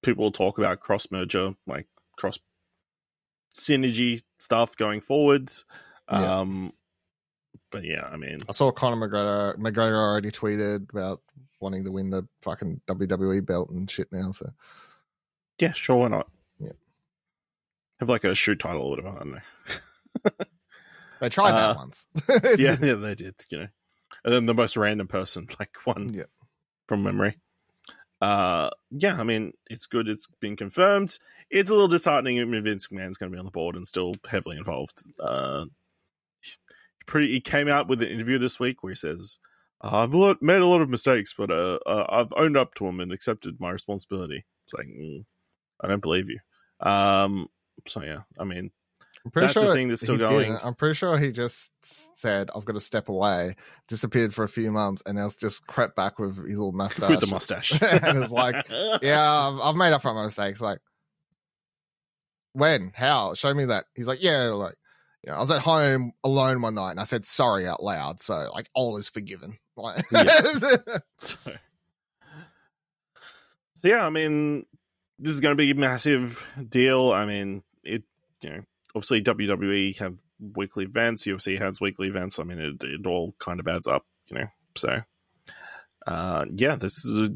people will talk about cross merger, like cross synergy stuff going forwards. Yeah. Um, but yeah, I mean, I saw Conor McGregor. McGregor already tweeted about wanting to win the fucking WWE belt and shit now. So yeah, sure, why not? Yeah. Have like a shoot title or whatever. I don't know. [laughs] they tried Uh, that once. [laughs] Yeah, yeah, they did. You know, and then the most random person, [laughs] like one Yeah. from memory. Uh, yeah, I mean, it's good. It's been confirmed. It's a little disheartening. I mean, Vince McMahon's going to be on the board and still heavily involved. Uh, he- pretty. He came out with an interview this week where he says, "I've lot, made a lot of mistakes, but uh, uh, I've owned up to them and accepted my responsibility." It's like, mm, I don't believe you. Um, so yeah, I mean, I'm pretty That's the sure thing that's still he going. didn't. I'm pretty sure he just said, "I've got to step away." Disappeared for a few months, and now just crept back with his little mustache. with the [laughs] mustache, and it's like, [laughs] yeah, I've, I've made up for my mistakes. Like, when? How? Show me that. He's like, yeah, like, you know, I was at home alone one night and I said sorry out loud. So, like, all is forgiven. Like, [laughs] so, so yeah, I mean, this is going to be a massive deal. I mean, it you know, obviously WWE have weekly events, UFC has weekly events. I mean, it, it all kind of adds up, you know. So, uh, yeah, this is a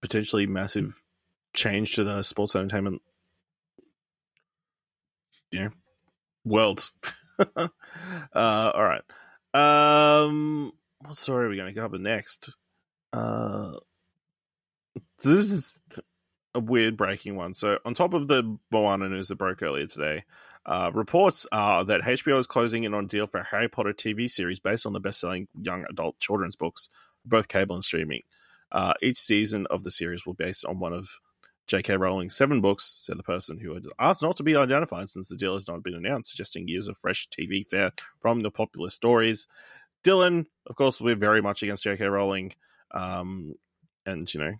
potentially massive change to the sports entertainment, you know, world. [laughs] uh, all right. Um, what story are we going to cover next? Uh, this is a weird breaking one. So on top of the Moana news that broke earlier today, uh, reports are that HBO is closing in on a deal for a Harry Potter TV series based on the best-selling young adult children's books, both cable and streaming. Uh, each season of the series will be based on one of J.K. Rowling's seven books, said the person who had asked not to be identified since the deal has not been announced, suggesting years of fresh TV fare from the popular stories. Dylan, of course, we're very much against J.K. Rowling, um, and you know,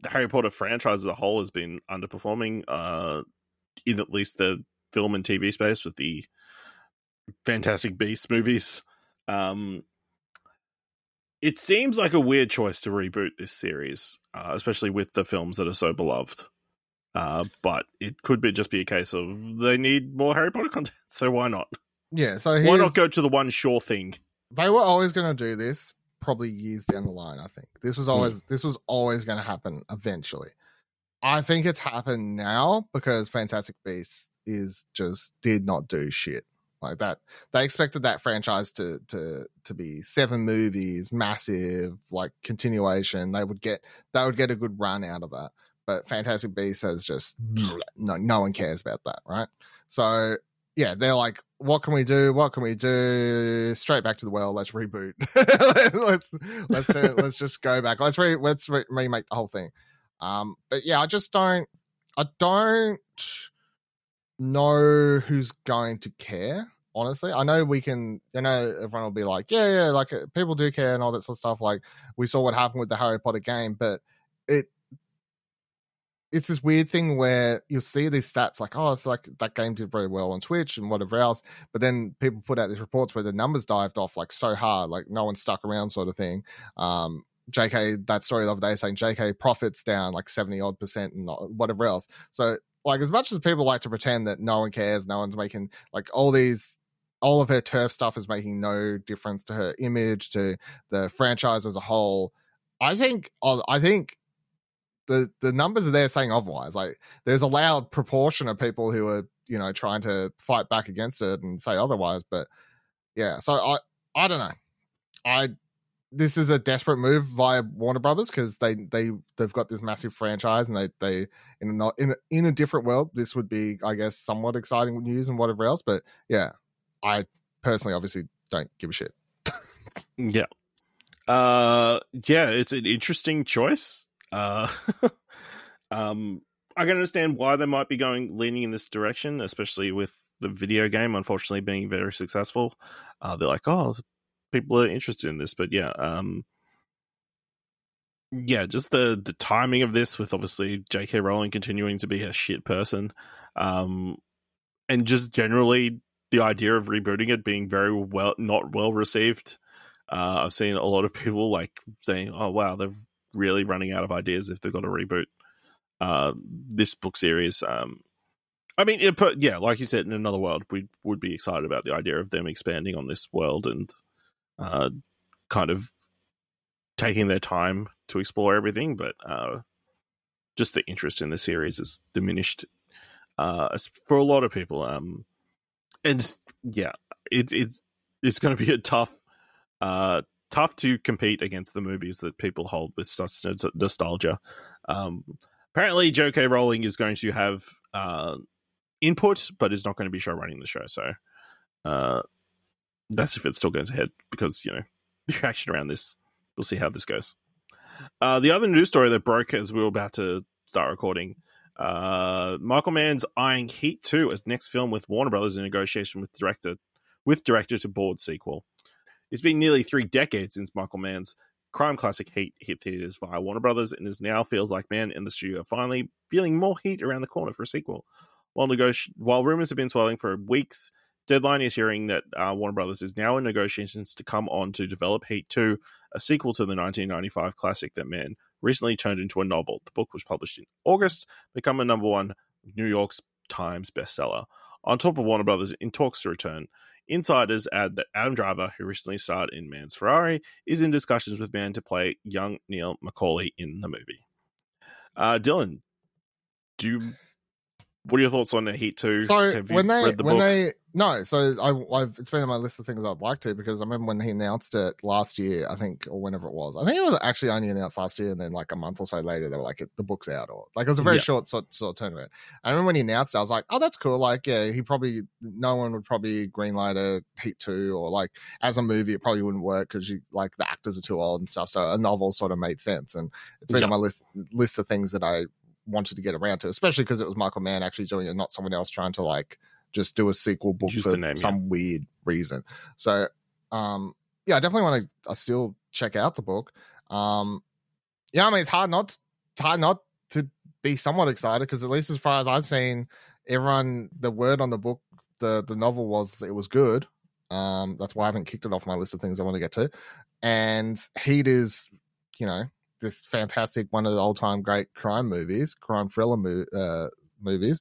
the Harry Potter franchise as a whole has been underperforming, uh, in at least the film and TV space with the Fantastic Beasts movies. Um, it seems like a weird choice to reboot this series, uh, especially with the films that are so beloved. Uh, but it could be just be a case of they need more Harry Potter [laughs] content, so why not? yeah. So, Why not go to the one sure thing? they were always going to do this probably years down the line. I think this was always this was always going to happen eventually. I think it's happened now because Fantastic Beasts is just did not do shit like that. They expected that franchise to to to be seven movies, massive like continuation. They would get they would get a good run out of it. But Fantastic Beasts has just mm. no no one cares about that, right? So yeah, they're like, what can we do? What can we do? Straight back to the well. Let's reboot. [laughs] let's let's do, let's just go back. Let's re, let's re- remake the whole thing. Um, but yeah, I just don't. I don't know who's going to care. Honestly, I know we can. You know, everyone will be like, yeah, yeah, like uh, people do care and all that sort of stuff. Like we saw what happened with the Harry Potter game, but it it's this weird thing where you'll see these stats like, oh, it's like that game did very well on Twitch and whatever else. But then people put out these reports where the numbers dived off like so hard, like no one stuck around, sort of thing. Um, JK, that story the other day saying JK profits down like 70 odd percent and whatever else. So, like, as much as people like to pretend that no one cares, no one's making like all these, all of her turf stuff is making no difference to her image, to the franchise as a whole. I think, uh, I think the the numbers are there saying otherwise. Like there's a loud proportion of people who are you know trying to fight back against it and say otherwise. But yeah, so I I don't know. I this is a desperate move via Warner Brothers because they they they've got this massive franchise and they they in a not in a, in a different world this would be I guess somewhat exciting news and whatever else. But yeah, I personally obviously don't give a shit. [laughs] Yeah. Uh yeah, it's an interesting choice. Uh [laughs] um I can understand why they might be going leaning in this direction, especially with the video game unfortunately being very successful. Uh they're like, "Oh, people are interested in this." But yeah, um yeah, just the the timing of this with obviously J.K. Rowling continuing to be a shit person, um, and just generally the idea of rebooting it being very well not well received. Uh, I've seen a lot of people like saying, "Oh wow, they're really running out of ideas if they've got to reboot uh, this book series." Um, I mean, it, yeah, like you said, in another world, we would be excited about the idea of them expanding on this world and uh, kind of taking their time to explore everything, but uh, just the interest in the series is diminished uh, for a lot of people. Um, and yeah, it, it's it's going to be a tough, uh, tough to compete against the movies that people hold with such nostalgia. Um, apparently, J.K. Rowling is going to have uh, input, but is not going to be show running the show. So uh, that's if it still goes ahead, because you know the reaction around this. We'll see how this goes. Uh, the other news story that broke as we were about to start recording uh, Michael Mann's eyeing Heat 2 as next film with Warner Brothers in negotiation with director with director to board sequel. It's been nearly three decades since Michael Mann's crime classic Heat hit theaters via Warner Brothers, and it now feels like Mann and the studio are finally feeling more heat around the corner for a sequel. While, negoti- while rumors have been swelling for weeks, Deadline is hearing that uh, Warner Brothers is now in negotiations to come on to develop Heat 2, a sequel to the 1995 classic that Mann recently turned into a novel. The book was published in August, become a number one New York Times bestseller. On top of Warner Brothers in talks to return, insiders add that Adam Driver, who recently starred in Mann's Ferrari, is in discussions with Mann to play young Neil McCauley in the movie. Uh, Dylan, do you what are your thoughts on the Heat Two? So when they the when book? they no, so I, have it's been on my list of things I'd like to because I remember when he announced it last year, I think, or whenever it was. I think it was actually only announced last year, and then like a month or so later, they were like, "The book's out," or like it was a very yeah. short sort, sort of turnaround. I remember when he announced it, I was like, "Oh, that's cool." Like, yeah, he probably no one would probably greenlight a Heat Two, or like as a movie, it probably wouldn't work because you like the actors are too old and stuff. So a novel sort of made sense, and it's been yeah. on my list list of things that I wanted to get around to, especially because it was Michael Mann actually doing it, not someone else trying to like just do a sequel book for name, some yeah. weird reason. So, um, yeah, I definitely want to. I still check out the book. Um, yeah, I mean, it's hard not, it's hard not to be somewhat excited because at least as far as I've seen, everyone the word on the book, the the novel was it was good. Um, that's why I haven't kicked it off my list of things I want to get to. And Heat is, you know, this fantastic one of the old time great crime movies, crime thriller mo- uh, movies.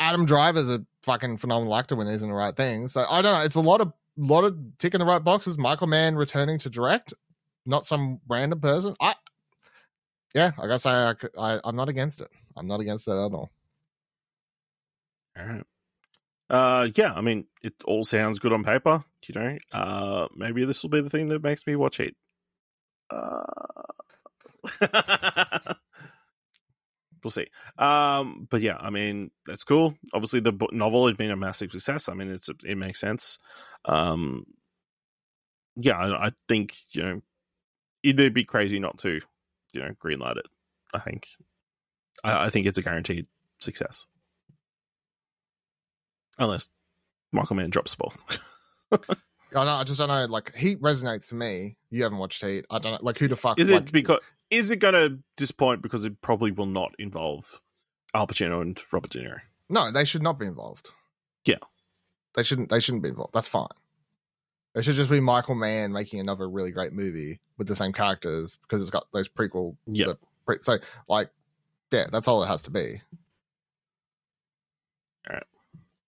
Adam Driver's a fucking phenomenal actor when he's in the right thing. So I don't know. It's a lot of lot of ticking the right boxes. Michael Mann returning to direct, not some random person. I yeah, I say I, I I'm not against it. I'm not against it at all. All right. Uh, yeah, I mean, it all sounds good on paper. You know, uh, maybe this will be the thing that makes me watch it. Uh... [laughs] we'll see. Um, but yeah, I mean, that's cool. Obviously, the novel has been a massive success. I mean, it's it makes sense. Um, yeah, I, I think you know it'd be crazy not to, you know, greenlight it. I think, I, I think it's a guaranteed success, unless Michael Mann drops the ball. [laughs] I, know, I just don't know. Like Heat resonates for me. You haven't watched Heat. I don't know. Like who the fuck is like, it? Because is it going to disappoint because it probably will not involve Al Pacino and Robert De Niro? No, they should not be involved. Yeah, they shouldn't. They shouldn't be involved. That's fine. It should just be Michael Mann making another really great movie with the same characters because it's got those prequel. Yeah. Pre- so like, yeah, that's all it has to be. All right.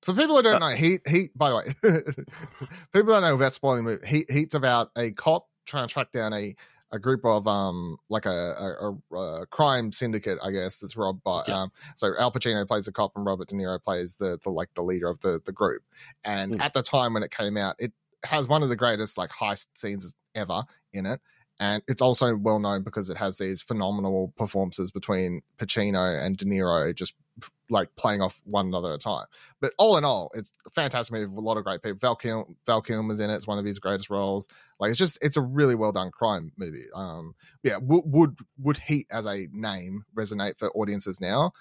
For people who don't uh, know, Heat, Heat, by the way, [laughs] people don't know about spoiling the movie. Heat, Heat's about a cop trying to track down a, a group of um like a, a, a crime syndicate, I guess, that's robbed by yeah. um so Al Pacino plays the cop and Robert De Niro plays the the like the leader of the the group. And mm. at the time when it came out, it has one of the greatest like heist scenes ever in it. And it's also well known because it has these phenomenal performances between Pacino and De Niro, just like playing off one another at a time. But all in all, it's a fantastic movie with a lot of great people. Val, Kil- Val Kilmer's in it; it's one of his greatest roles. Like it's just it's a really well done crime movie. Um, yeah, w- would would Heat as a name resonate for audiences now?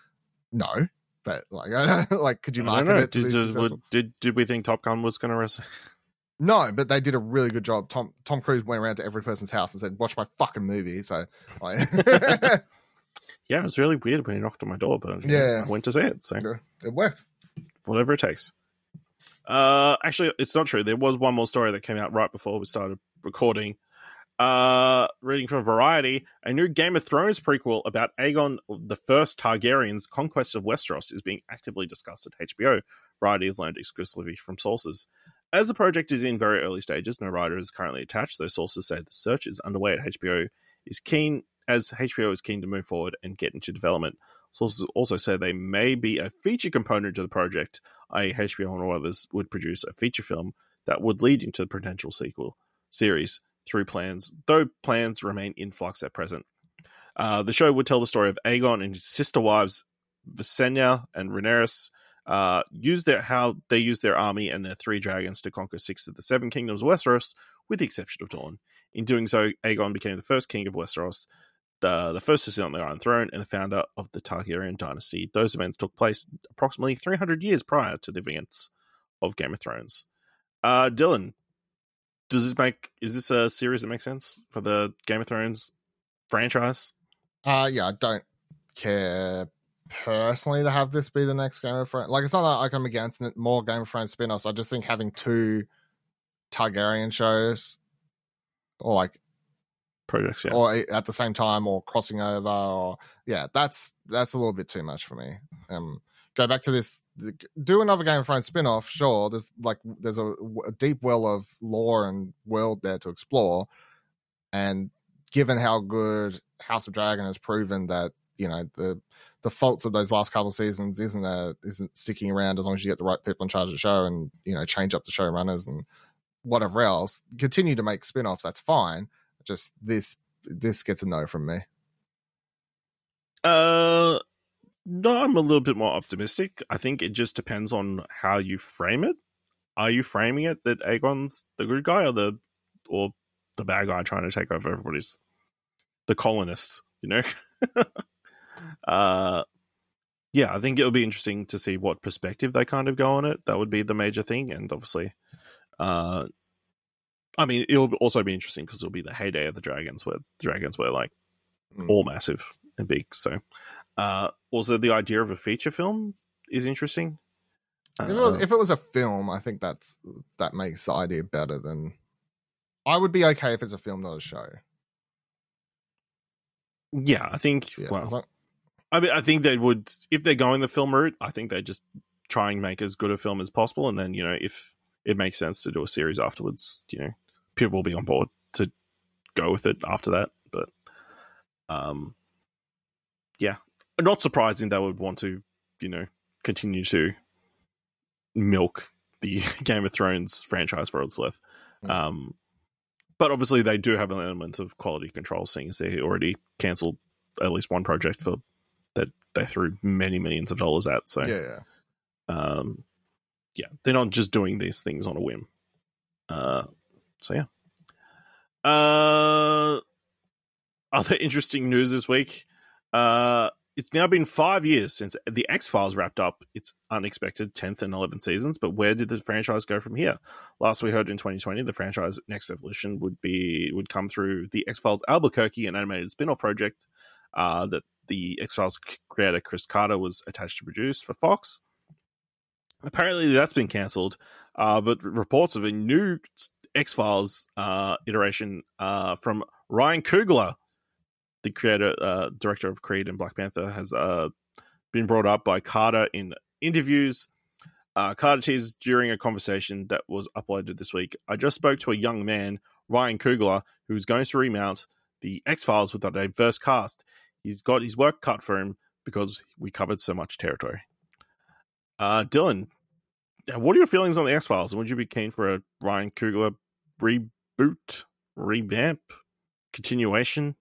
No, but like [laughs] like could you I don't market it? To Did, did, would- did did we think Top Gun was going to resonate? [laughs] No, but they did a really good job. Tom Tom Cruise went around to every person's house and said, "Watch my fucking movie." So, like, [laughs] Yeah, it was really weird when he knocked on my door, but Yeah. I went to see it. So it worked. whatever it takes. Uh, actually, it's not true. There was one more story that came out right before we started recording. Uh, reading from Variety, a new Game of Thrones prequel about Aegon the First Targaryen's conquest of Westeros is being actively discussed at HBO. Variety has learned exclusively from sources. As the project is in very early stages, no writer is currently attached. Though sources say the search is underway at HBO. Is keen as HBO is keen to move forward and get into development. Sources also say they may be a feature component to the project, i.e., HBO and others would produce a feature film that would lead into the potential sequel series through plans, though plans remain in flux at present. Uh, the show would tell the story of Aegon and his sister wives, Visenya and Rhaenyra, uh, use their how they use their army and their three dragons to conquer six of the seven kingdoms of Westeros, with the exception of Dorne. In doing so, Aegon became the first king of Westeros, the, the first to sit on the Iron Throne, and the founder of the Targaryen dynasty. Those events took place approximately 300 years prior to the events of Game of Thrones. Uh, Dylan, does this make is this a series that makes sense for the Game of Thrones franchise? Uh yeah, I don't care personally to have this be the next Game of Thrones. Like, it's not that like I'm against it, more Game of Thrones spin-offs. I just think having two Targaryen shows, or like, Projects, yeah. or at the same time, or crossing over, or yeah, that's that's a little bit too much for me. Um, go back to this, do another Game of Thrones spin-off. Sure, there's like there's a, a deep well of lore and world there to explore, and given how good House of Dragon has proven that you know the the faults of those last couple of seasons isn't uh isn't sticking around as long as you get the right people in charge of the show and you know change up the showrunners and whatever else. Continue to make spin-offs, that's fine. Just this this gets a no from me. Uh, no, I'm a little bit more optimistic. I think it just depends on how you frame it. Are you framing it that Aegon's the good guy or the or the bad guy trying to take over everybody's the colonists? You know. [laughs] uh, yeah, I think it'll be interesting to see what perspective they kind of go on it. That would be the major thing, and obviously, uh, I mean, it'll also be interesting because it'll be the heyday of the dragons, where the dragons were like Mm. all massive and big. So, uh, also the idea of a feature film is interesting. If it, was, Uh, if it was a film, I think that's that makes the idea better than. I would be okay if it's a film, not a show. yeah, I think. Yeah, well, as long- I mean, I think they would if they're going the film route. I think they're just try and make as good a film as possible, and then you know if it makes sense to do a series afterwards, you know, people will be on board to go with it after that. But, um, yeah, not surprising they would want to, you know, continue to milk the [laughs] Game of Thrones franchise for its worth. Mm. Um, but obviously they do have an element of quality control, seeing as they already cancelled at least one project for that they threw many millions of dollars at. So yeah, yeah. um, yeah, they're not just doing these things on a whim. Uh, so yeah. Uh, other [laughs] interesting news this week. Uh, it's now been five years since the X Files wrapped up its unexpected 10th and 11th seasons, but where did the franchise go from here? Last we heard in 2020, the franchise next evolution would be would come through the X Files Albuquerque, an animated spin off project uh, that the X Files creator Chris Carter was attached to produce for Fox. Apparently, that's been cancelled, uh, but reports of a new X Files uh, iteration uh, from Ryan Coogler, the creator uh, director of Creed and Black Panther, has uh, been brought up by Carter in interviews. Uh, Carter teased during a conversation that was uploaded this week. I just spoke to a young man, Ryan Coogler, who's going to remount the X Files with a diverse cast. He's got his work cut for him because we covered so much territory. Uh, Dylan, what are your feelings on the X Files? Would you be keen for a Ryan Coogler reboot, revamp, continuation,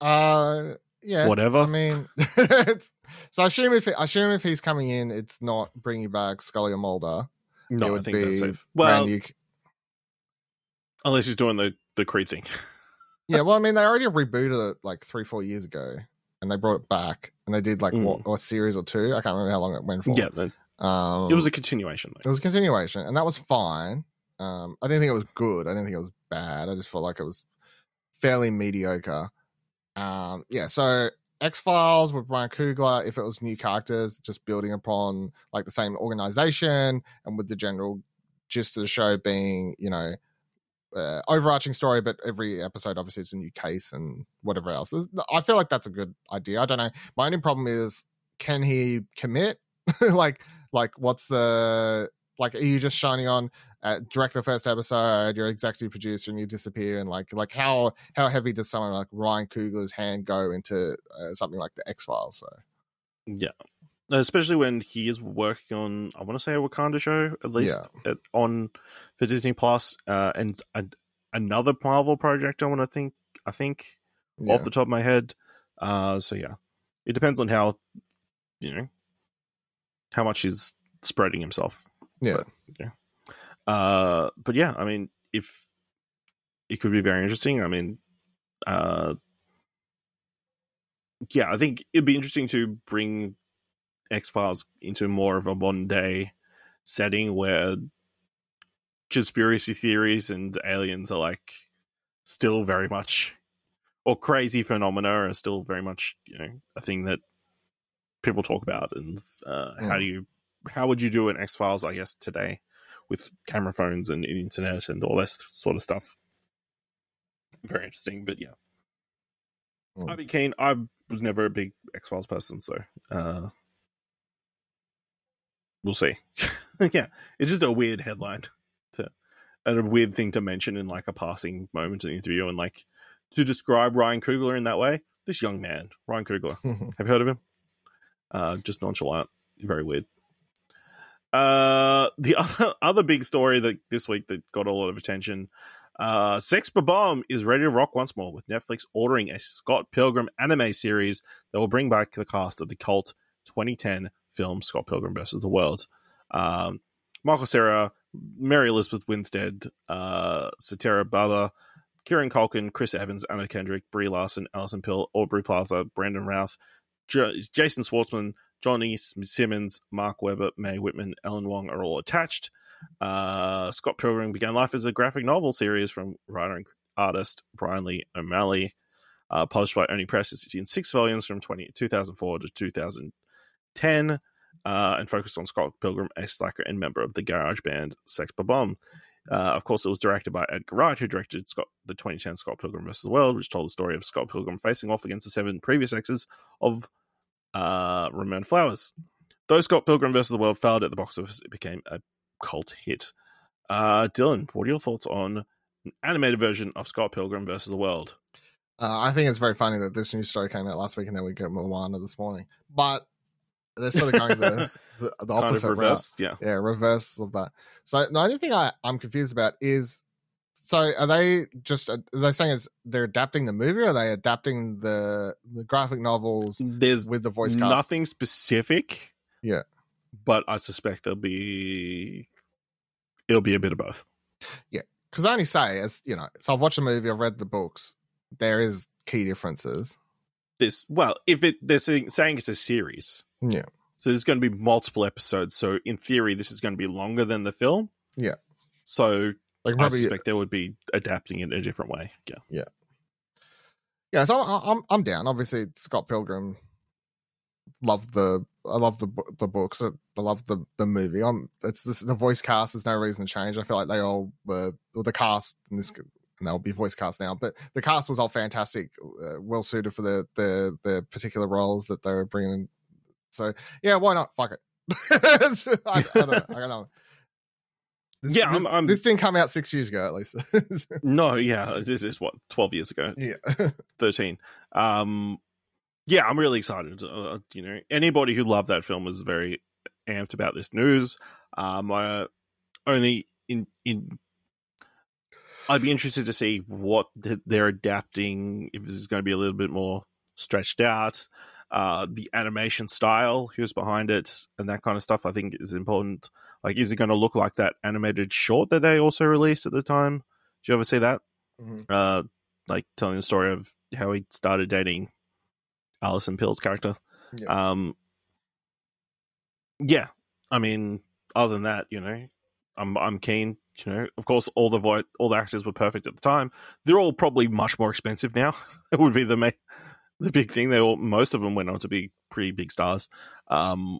Uh, yeah. whatever. I mean, [laughs] it's, so I assume if I assume if he's coming in, it's not bringing back Scully or Mulder. no, I think that's safe. Well, new- unless he's doing the the Creed thing. [laughs] yeah. Well, I mean, they already rebooted it like three, four years ago, and they brought it back, and they did like Mm. what a series or two. I can't remember how long it went for. yeah, then Um, it was a continuation it was a continuation, and that was fine. Um, I didn't think it was good. I didn't think it was bad. I just felt like it was fairly mediocre. Um, yeah, so X Files with Ryan Coogler, if it was new characters, just building upon like the same organization and with the general gist of the show being, you know, uh, overarching story, but every episode obviously it's a new case and whatever else. I feel like that's a good idea. I don't know. My only problem is, can he commit? [laughs] like, like what's the like? Are you just shining on uh, direct the first episode? You're executive producer and you disappear, and like, like how how heavy does someone like Ryan Coogler's hand go into uh, something like the X Files? So Yeah. Especially when he is working on, I want to say a Wakanda show at least at, on for Disney Plus, uh, and a, another Marvel project. I want to think. I think yeah, off the top of my head. Uh, so yeah, it depends on how you know how much he's spreading himself. yeah. But, yeah. Uh, but yeah, I mean, if it could be very interesting. I mean, uh, yeah, I think it'd be interesting to bring X Files into more of a modern day setting where conspiracy theories and aliens are like still very much or crazy phenomena are still very much you know a thing that people talk about and uh, how Mm. do you how would you do an X Files I guess today with camera phones and internet and all this sort of stuff. Very interesting, but yeah. Mm. I'd be keen. I was never a big X Files person, so uh we'll see. [laughs] yeah, it's just a weird headline to and a weird thing to mention in like a passing moment in the interview and like to describe Ryan Coogler in that way. This young man, Ryan Coogler. [laughs] Have you heard of him? Uh, just nonchalant, very weird. Uh, the [laughs] other other big story that this week that got a lot of attention. Uh, Sex Bomb is ready to rock once more with Netflix ordering a Scott Pilgrim anime series that will bring back the cast of the cult 2010 film Scott Pilgrim vs. the World. Um, Michael Cera, Mary Elizabeth Winstead, uh, Satya Bhabha, Kieran Culkin, Chris Evans, Anna Kendrick, Brie Larson, Alison Pill, Aubrey Plaza, Brandon Routh, J- Jason Schwartzman, Johnny Simmons, Mark Webber, May Whitman, Ellen Wong are all attached. Uh, Scott Pilgrim began life as a graphic novel series from writer and artist Brian Lee O'Malley, uh, published by Oni Press. In six volumes from 20, 2004 to 2010, uh, and focused on Scott Pilgrim, a slacker and member of the garage band Sex Bomb. Uh, of course, it was directed by Edgar Wright, who directed Scott, the 2010 Scott Pilgrim vs. the World, which told the story of Scott Pilgrim facing off against the seven previous exes of uh, Flowers. Though Scott Pilgrim vs. the World failed at the box office, it became a cult hit. Uh, Dylan, what are your thoughts on an animated version of Scott Pilgrim vs. the World? Uh, I think it's very funny that this news story came out last week and then we get Moana this morning. But they're sort of going the, [laughs] the, the kind of opposite route. reverse, yeah. Yeah, reverse of that. So the only thing I, I'm confused about is so are they just are they saying it's they're adapting the movie or are they adapting the the graphic novels There's with the voice cast? nothing specific. Yeah. But I suspect there'll be it'll be a bit of both. Yeah, because I only say as you know, so I've watched the movie, I've read the books. There is key differences. This well, if it they're saying, saying it's a series, Yeah. so there's going to be multiple episodes. So in theory, this is going to be longer than the film. Yeah. So Like I suspect they would be adapting it a different way. Yeah. yeah. Yeah, so I'm I'm, I'm down. Obviously, Scott Pilgrim. Love the I love the the books. Uh, I love the the movie. I'm it's this, the voice cast. There's no reason to change. I feel like they all were well, the cast in this and they'll be voice cast now. But the cast was all fantastic, uh, well suited for the the the particular roles that they were bringing. So yeah, why not? Fuck it. [laughs] I, I don't know. I don't know. This, Yeah, this, I'm- I'm- this didn't come out six years ago, at least. [laughs] No, yeah, this is what twelve years ago. yeah, [laughs] 13 um yeah i'm really excited uh, you know anybody who loved that film was very amped about this news um i only in in I'd be interested to see what they're adapting. If this is going to be a little bit more stretched out, uh, the animation style, who's behind it, and that kind of stuff. I think is important. Like, is it going to look like that animated short that they also released at the time? Did you ever see that? Mhm. Uh, like telling the story of how he started dating Alison Pill's character. Yeah. Um, yeah, I mean, other than that, you know, I'm I'm keen. You know, of course, all the vo- all the actors were perfect at the time. They're all probably much more expensive now. [laughs] it would be the ma- the big thing. They all most of them went on to be pretty big stars. Um,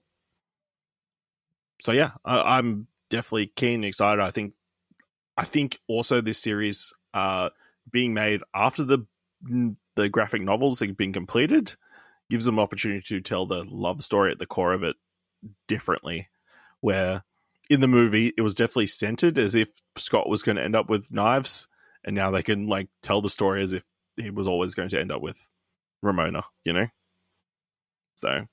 so yeah, I, I'm definitely keen and excited. I think I think also this series uh being made after the the graphic novels have been completed gives them opportunity to tell the love story at the core of it differently. Where in the movie it was definitely centered as if Scott was going to end up with knives, and now they can like tell the story as if he was always going to end up with Ramona. You know, so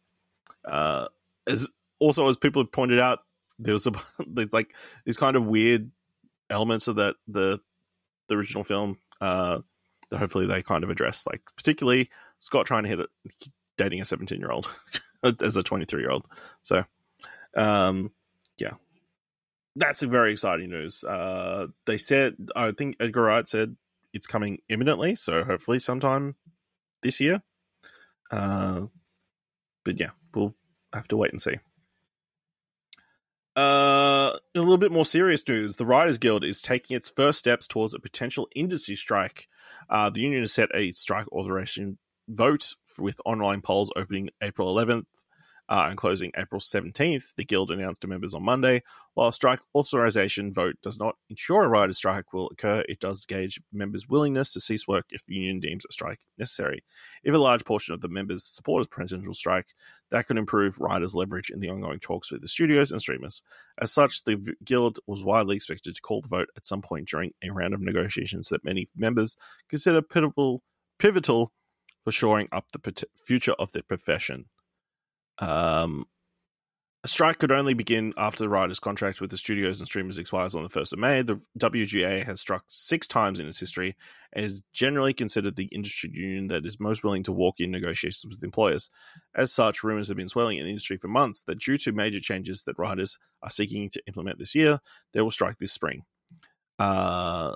uh, as also as people have pointed out, there was a [laughs] like these kind of weird elements of that the the original film uh, that hopefully they kind of address, like particularly Scott trying to hit it, dating a 17 year old [laughs] as a 23 year old. So, um, yeah, that's a very exciting news. Uh, they said, I think Edgar Wright said it's coming imminently, so hopefully sometime this year. Uh, but yeah, we'll have to wait and see. Uh, a little bit more serious news. The Writers Guild is taking its first steps towards a potential industry strike. Uh, the union has set a strike authorization vote with online polls opening April 11th uh, and closing April 17th. The Guild announced to members on Monday. While a strike authorization vote does not ensure a writer's strike will occur, it does gauge members' willingness to cease work if the union deems a strike necessary. If a large portion of the members support a potential strike, that could improve writers' leverage in the ongoing talks with the studios and streamers. As such, the Guild was widely expected to call the vote at some point during a round of negotiations that many members consider pivotal, pivotal for shoring up the pot- future of the profession. Um, a strike could only begin after the writer's contract with the studios and streamers expires on the 1st of May. The WGA has struck six times in its history and is generally considered the industry union that is most willing to walk in negotiations with employers. As such, rumors have been swelling in the industry for months that due to major changes that writers are seeking to implement this year, they will strike this spring. Uh,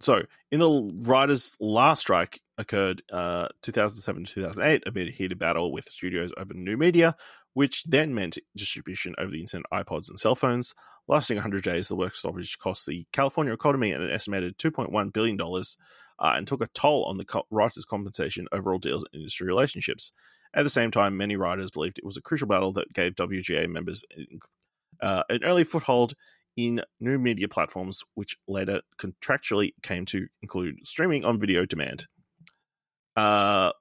so, in the writers' last strike occurred uh, 2007 to 2008 amid a heated battle with studios over new media, which then meant distribution over the internet, iPods, and cell phones. Lasting 100 days, the work stoppage cost the California economy an estimated $2.1 billion uh, and took a toll on the co- writers' compensation, overall deals, and industry relationships. At the same time, many writers believed it was a crucial battle that gave WGA members uh, an early foothold in new media platforms, which later contractually came to include streaming on video demand. Uh,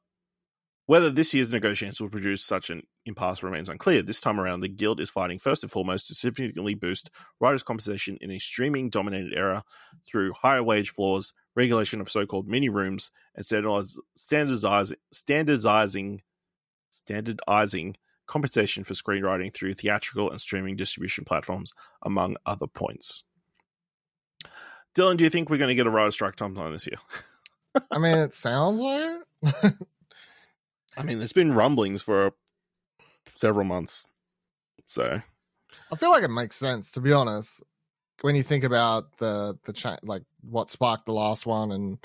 whether this year's negotiations will produce such an impasse remains unclear. This time around, the Guild is fighting first and foremost to significantly boost writers' compensation in a streaming dominated era through higher wage floors, regulation of so called mini rooms, and standardize, standardizing, standardizing compensation for screenwriting through theatrical and streaming distribution platforms, among other points. Dylan, do you think we're going to get a writer's strike sometime this year? I mean, it sounds like it. [laughs] I mean, there's been rumblings for several months. So, I feel like it makes sense to be honest. When you think about the the cha- like what sparked the last one and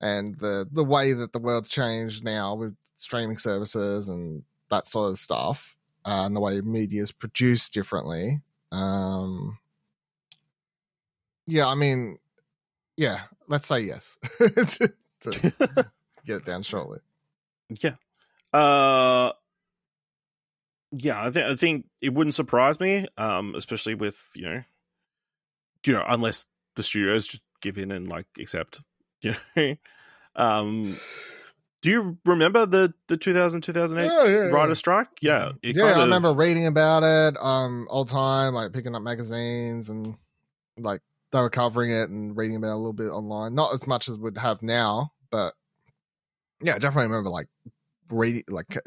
and the the way that the world's changed now with streaming services and that sort of stuff, uh, and the way media is produced differently. Um, yeah, I mean, yeah, let's say yes [laughs] to, to [laughs] get it down shortly. yeah. Uh yeah, I think I think it wouldn't surprise me, um, especially with, you know, you know, unless the studios just give in and like accept, [laughs] you know. um do you remember the the 2000 2008 Yeah, yeah, yeah. writer strike? Yeah, it yeah, kind I of- remember reading about it um all the time, like picking up magazines and like they were covering it and reading about it a little bit online. Not as much as we would have now, but yeah, I definitely remember like reading like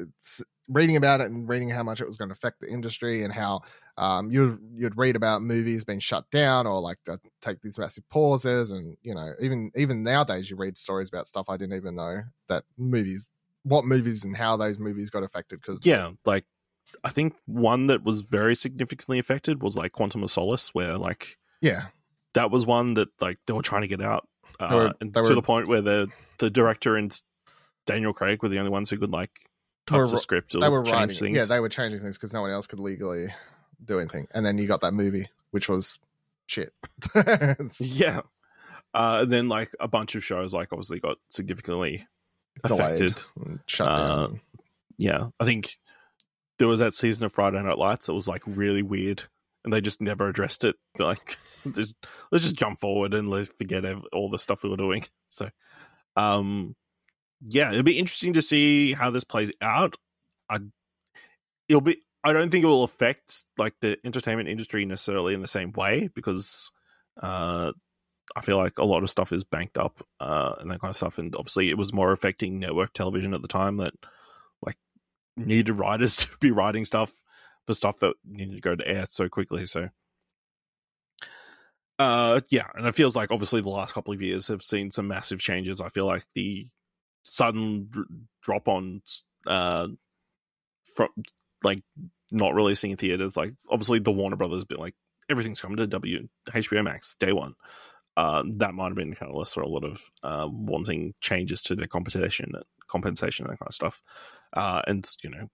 reading about it and reading how much it was going to affect the industry and how um, you'd you'd read about movies being shut down or like uh, take these massive pauses, and you know even even nowadays you read stories about stuff I didn't even know that movies, what movies and how those movies got affected because Yeah, like I think one that was very significantly affected was like Quantum of Solace, where like yeah that was one that like they were trying to get out, uh, They were- and they to the point where the the director and Daniel Craig were the only ones who could like Were touch the script or they were change writing things. yeah they were changing things because no one else could legally do anything, and then you got that movie which was shit. [laughs] [laughs] Yeah. Uh, and then like a bunch of shows like obviously got significantly affected. shut Uh, down. Yeah. I think there was that season of Friday Night Lights that was like really weird and they just never addressed it. [laughs] Like just, let's just jump forward and let's forget all the stuff we were doing. So um yeah, it'll be interesting to see how this plays out. I it'll be I don't think it will affect like the entertainment industry necessarily in the same way because uh I feel like a lot of stuff is banked up uh and that kind of stuff. And obviously it was more affecting network television at the time that like needed writers [laughs] to be writing stuff for stuff that needed to go to air so quickly so. Uh yeah and it feels like obviously the last couple of years have seen some massive changes. I feel like the sudden dr- drop on uh from like not releasing in theaters like obviously the warner brothers bit like everything's coming to w hbo max day one. Uh that might have been kind of less for a lot of uh wanting changes to their compensation compensation and that kind of stuff. Uh and you know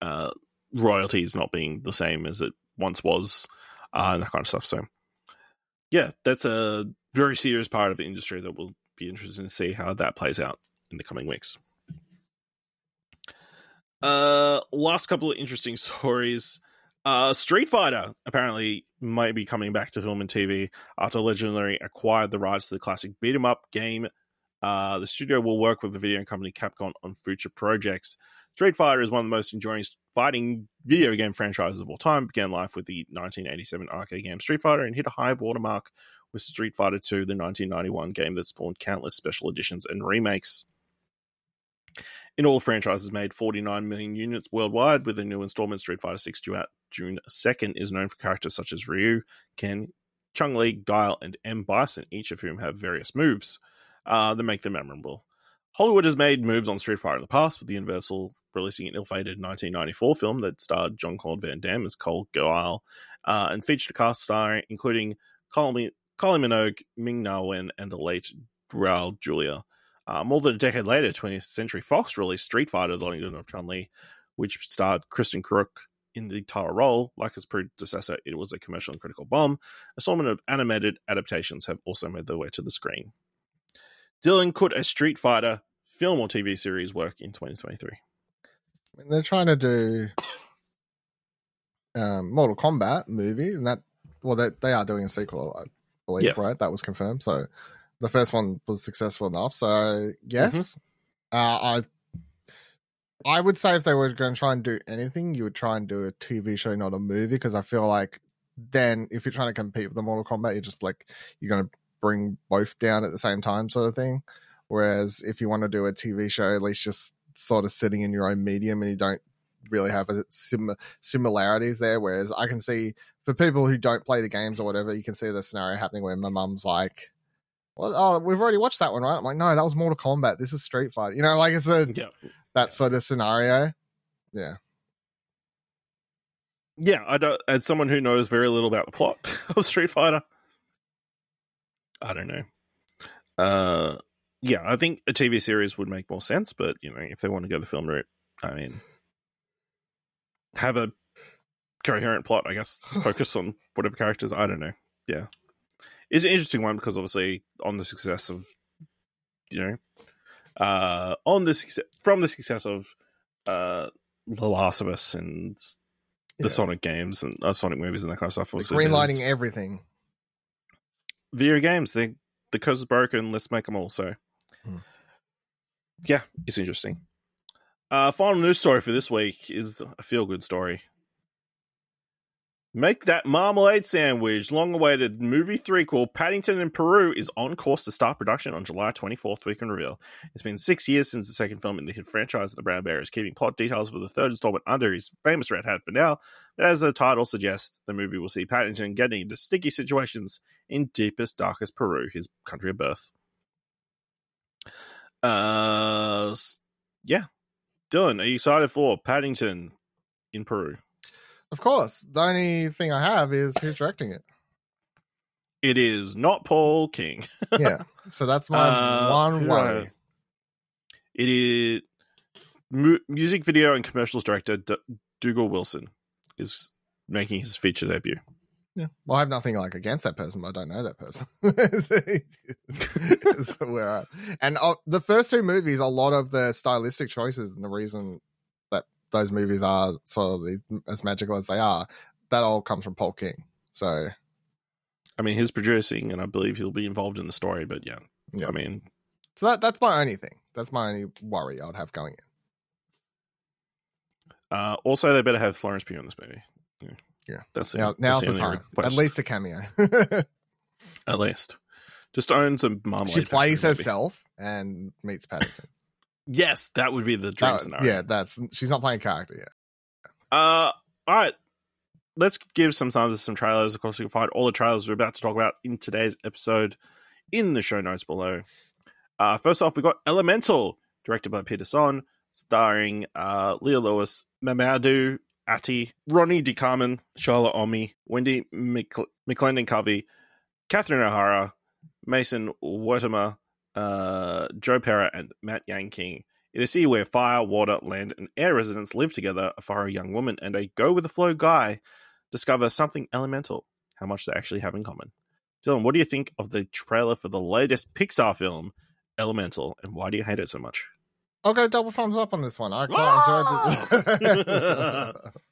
uh royalties not being the same as it once was uh and that kind of stuff. So yeah that's a very serious part of the industry that we'll be interesting to see how that plays out in the coming weeks uh, last couple of interesting [laughs] stories. Uh, Street Fighter apparently might be coming back to film and TV after Legendary acquired the rights to the classic beat 'em up game. Uh, the studio will work with the video company Capcom on future projects. Street Fighter is one of the most enduring fighting video game franchises of all time. Began life with the 1987 arcade game Street Fighter and hit a high watermark with Street Fighter 2, the 1991 game that spawned countless special editions and remakes. In all, the franchise made 49 million units worldwide, with the new installment Street Fighter 6 due out June 2nd, is known for characters such as Ryu, Ken, Chun Li, Guile, and M. Bison, each of whom have various moves uh, that make them memorable. Hollywood has made moves on Street Fighter in the past, with Universal releasing an ill-fated 1994 film that starred Jean-Claude Van Damme as Cole Guile, uh, and featured a cast star including Colin, Minogue, Ming Na Wen, and the late Raul Julia. Uh, more than a decade later, 20th Century Fox released Street Fighter: The Legend of Chun Li, which starred Kristin Kreuk in the title role. Like its predecessor, it was a commercial and critical bomb. A sort of animated adaptations have also made their way to the screen. Dylan, could a Street Fighter film or TV series work in 2023? I mean, they're trying to do um, Mortal Kombat movie, and that well, they they are doing a sequel, I believe, right? That was confirmed. So the first one was successful enough. So yes, uh, I I would say if they were going to try and do anything, you would try and do a TV show, not a movie, because I feel like then if you're trying to compete with the Mortal Kombat, you're just like you're going to bring both down at the same time, sort of thing. Whereas if you want to do a TV show, at least just sort of sitting in your own medium and you don't really have a sim- similarities there. Whereas I can see for people who don't play the games or whatever, you can see the scenario happening where my mum's like, "Well, oh, we've already watched that one, right?" I'm like, "No, that was Mortal Kombat. This is Street Fighter." You know, like it's a Yeah. that sort of scenario. Yeah, Yeah, I don't. As someone who knows very little about the plot [laughs] of Street Fighter, I don't know. Uh, yeah, I think a TV series would make more sense, but you know, if they want to go the film route, I mean, have a coherent plot. I guess [laughs] focus on whatever characters. I don't know. Yeah, it's an interesting one because obviously on the success of, you know, uh, on the success from the success of, uh, The Last of Us and the Yeah. Sonic games and uh, Sonic movies and that kind of stuff. the Obviously, green everything. video games. They, the curse is broken. Let's make them all. So, Hmm. yeah, it's interesting. Uh, final news story for this week is a feel good story. Make that marmalade sandwich. Long awaited movie threequel Paddington in Peru is on course to start production on July 24th, we can reveal. It's been six years since the second film in the hit franchise, The Brown Bear is keeping plot details for the third installment under his famous red hat for now. But as the title suggests, the movie will see Paddington getting into sticky situations in deepest, darkest Peru, his country of birth. Uh, yeah. Dylan, are you excited for Paddington in Peru? Of course. The only thing I have is who's directing it. It is not Paul King. [laughs] yeah. So that's my Uh, one who do I worry. have? It is mu- music video and commercials director D- Dougal Wilson is making his feature debut. Yeah. Well, I have nothing like against that person, but I don't know that person. [laughs] [laughs] so where and uh, the first two movies, a lot of the stylistic choices and the reason those movies are sort of these, as magical as they are, that all comes from Paul King. So I mean, he's producing, and I believe he'll be involved in the story. But yeah, Yeah. I mean, So that that's my only thing. That's my only worry I would have going in. uh, also they better have Florence Pugh in this movie. Yeah, Yeah. That's the- Now that's now's the time. request. At least a cameo. [laughs] at least, just own some marmalade. she plays herself and meets Paddington. Yes, that would be the dream That- scenario. yeah, that's she's not playing character yet. Uh, all right. Let's give some time to some trailers. Of course, you can find all the trailers we're about to talk about in today's episode in the show notes below. Uh, first off, we got Elemental, directed by Peter Sohn, starring uh, Leah Lewis, Mamoudou Athie, Ronnie del Carmen, Charlotte Omi, Wendy Mc- McLendon Covey, Catherine O'Hara, Mason Wertheimer, uh, Joe Pera, and Matt Yang King. In a sea where fire, water, land, and air residents live together, a fiery young woman and a go with the flow guy discover something elemental. How much they actually have in common. Dylan, what do you think of the trailer for the latest Pixar film, Elemental, and why do you hate it so much? I'll go double thumbs up on this one. I quite enjoyed this. [laughs] [laughs]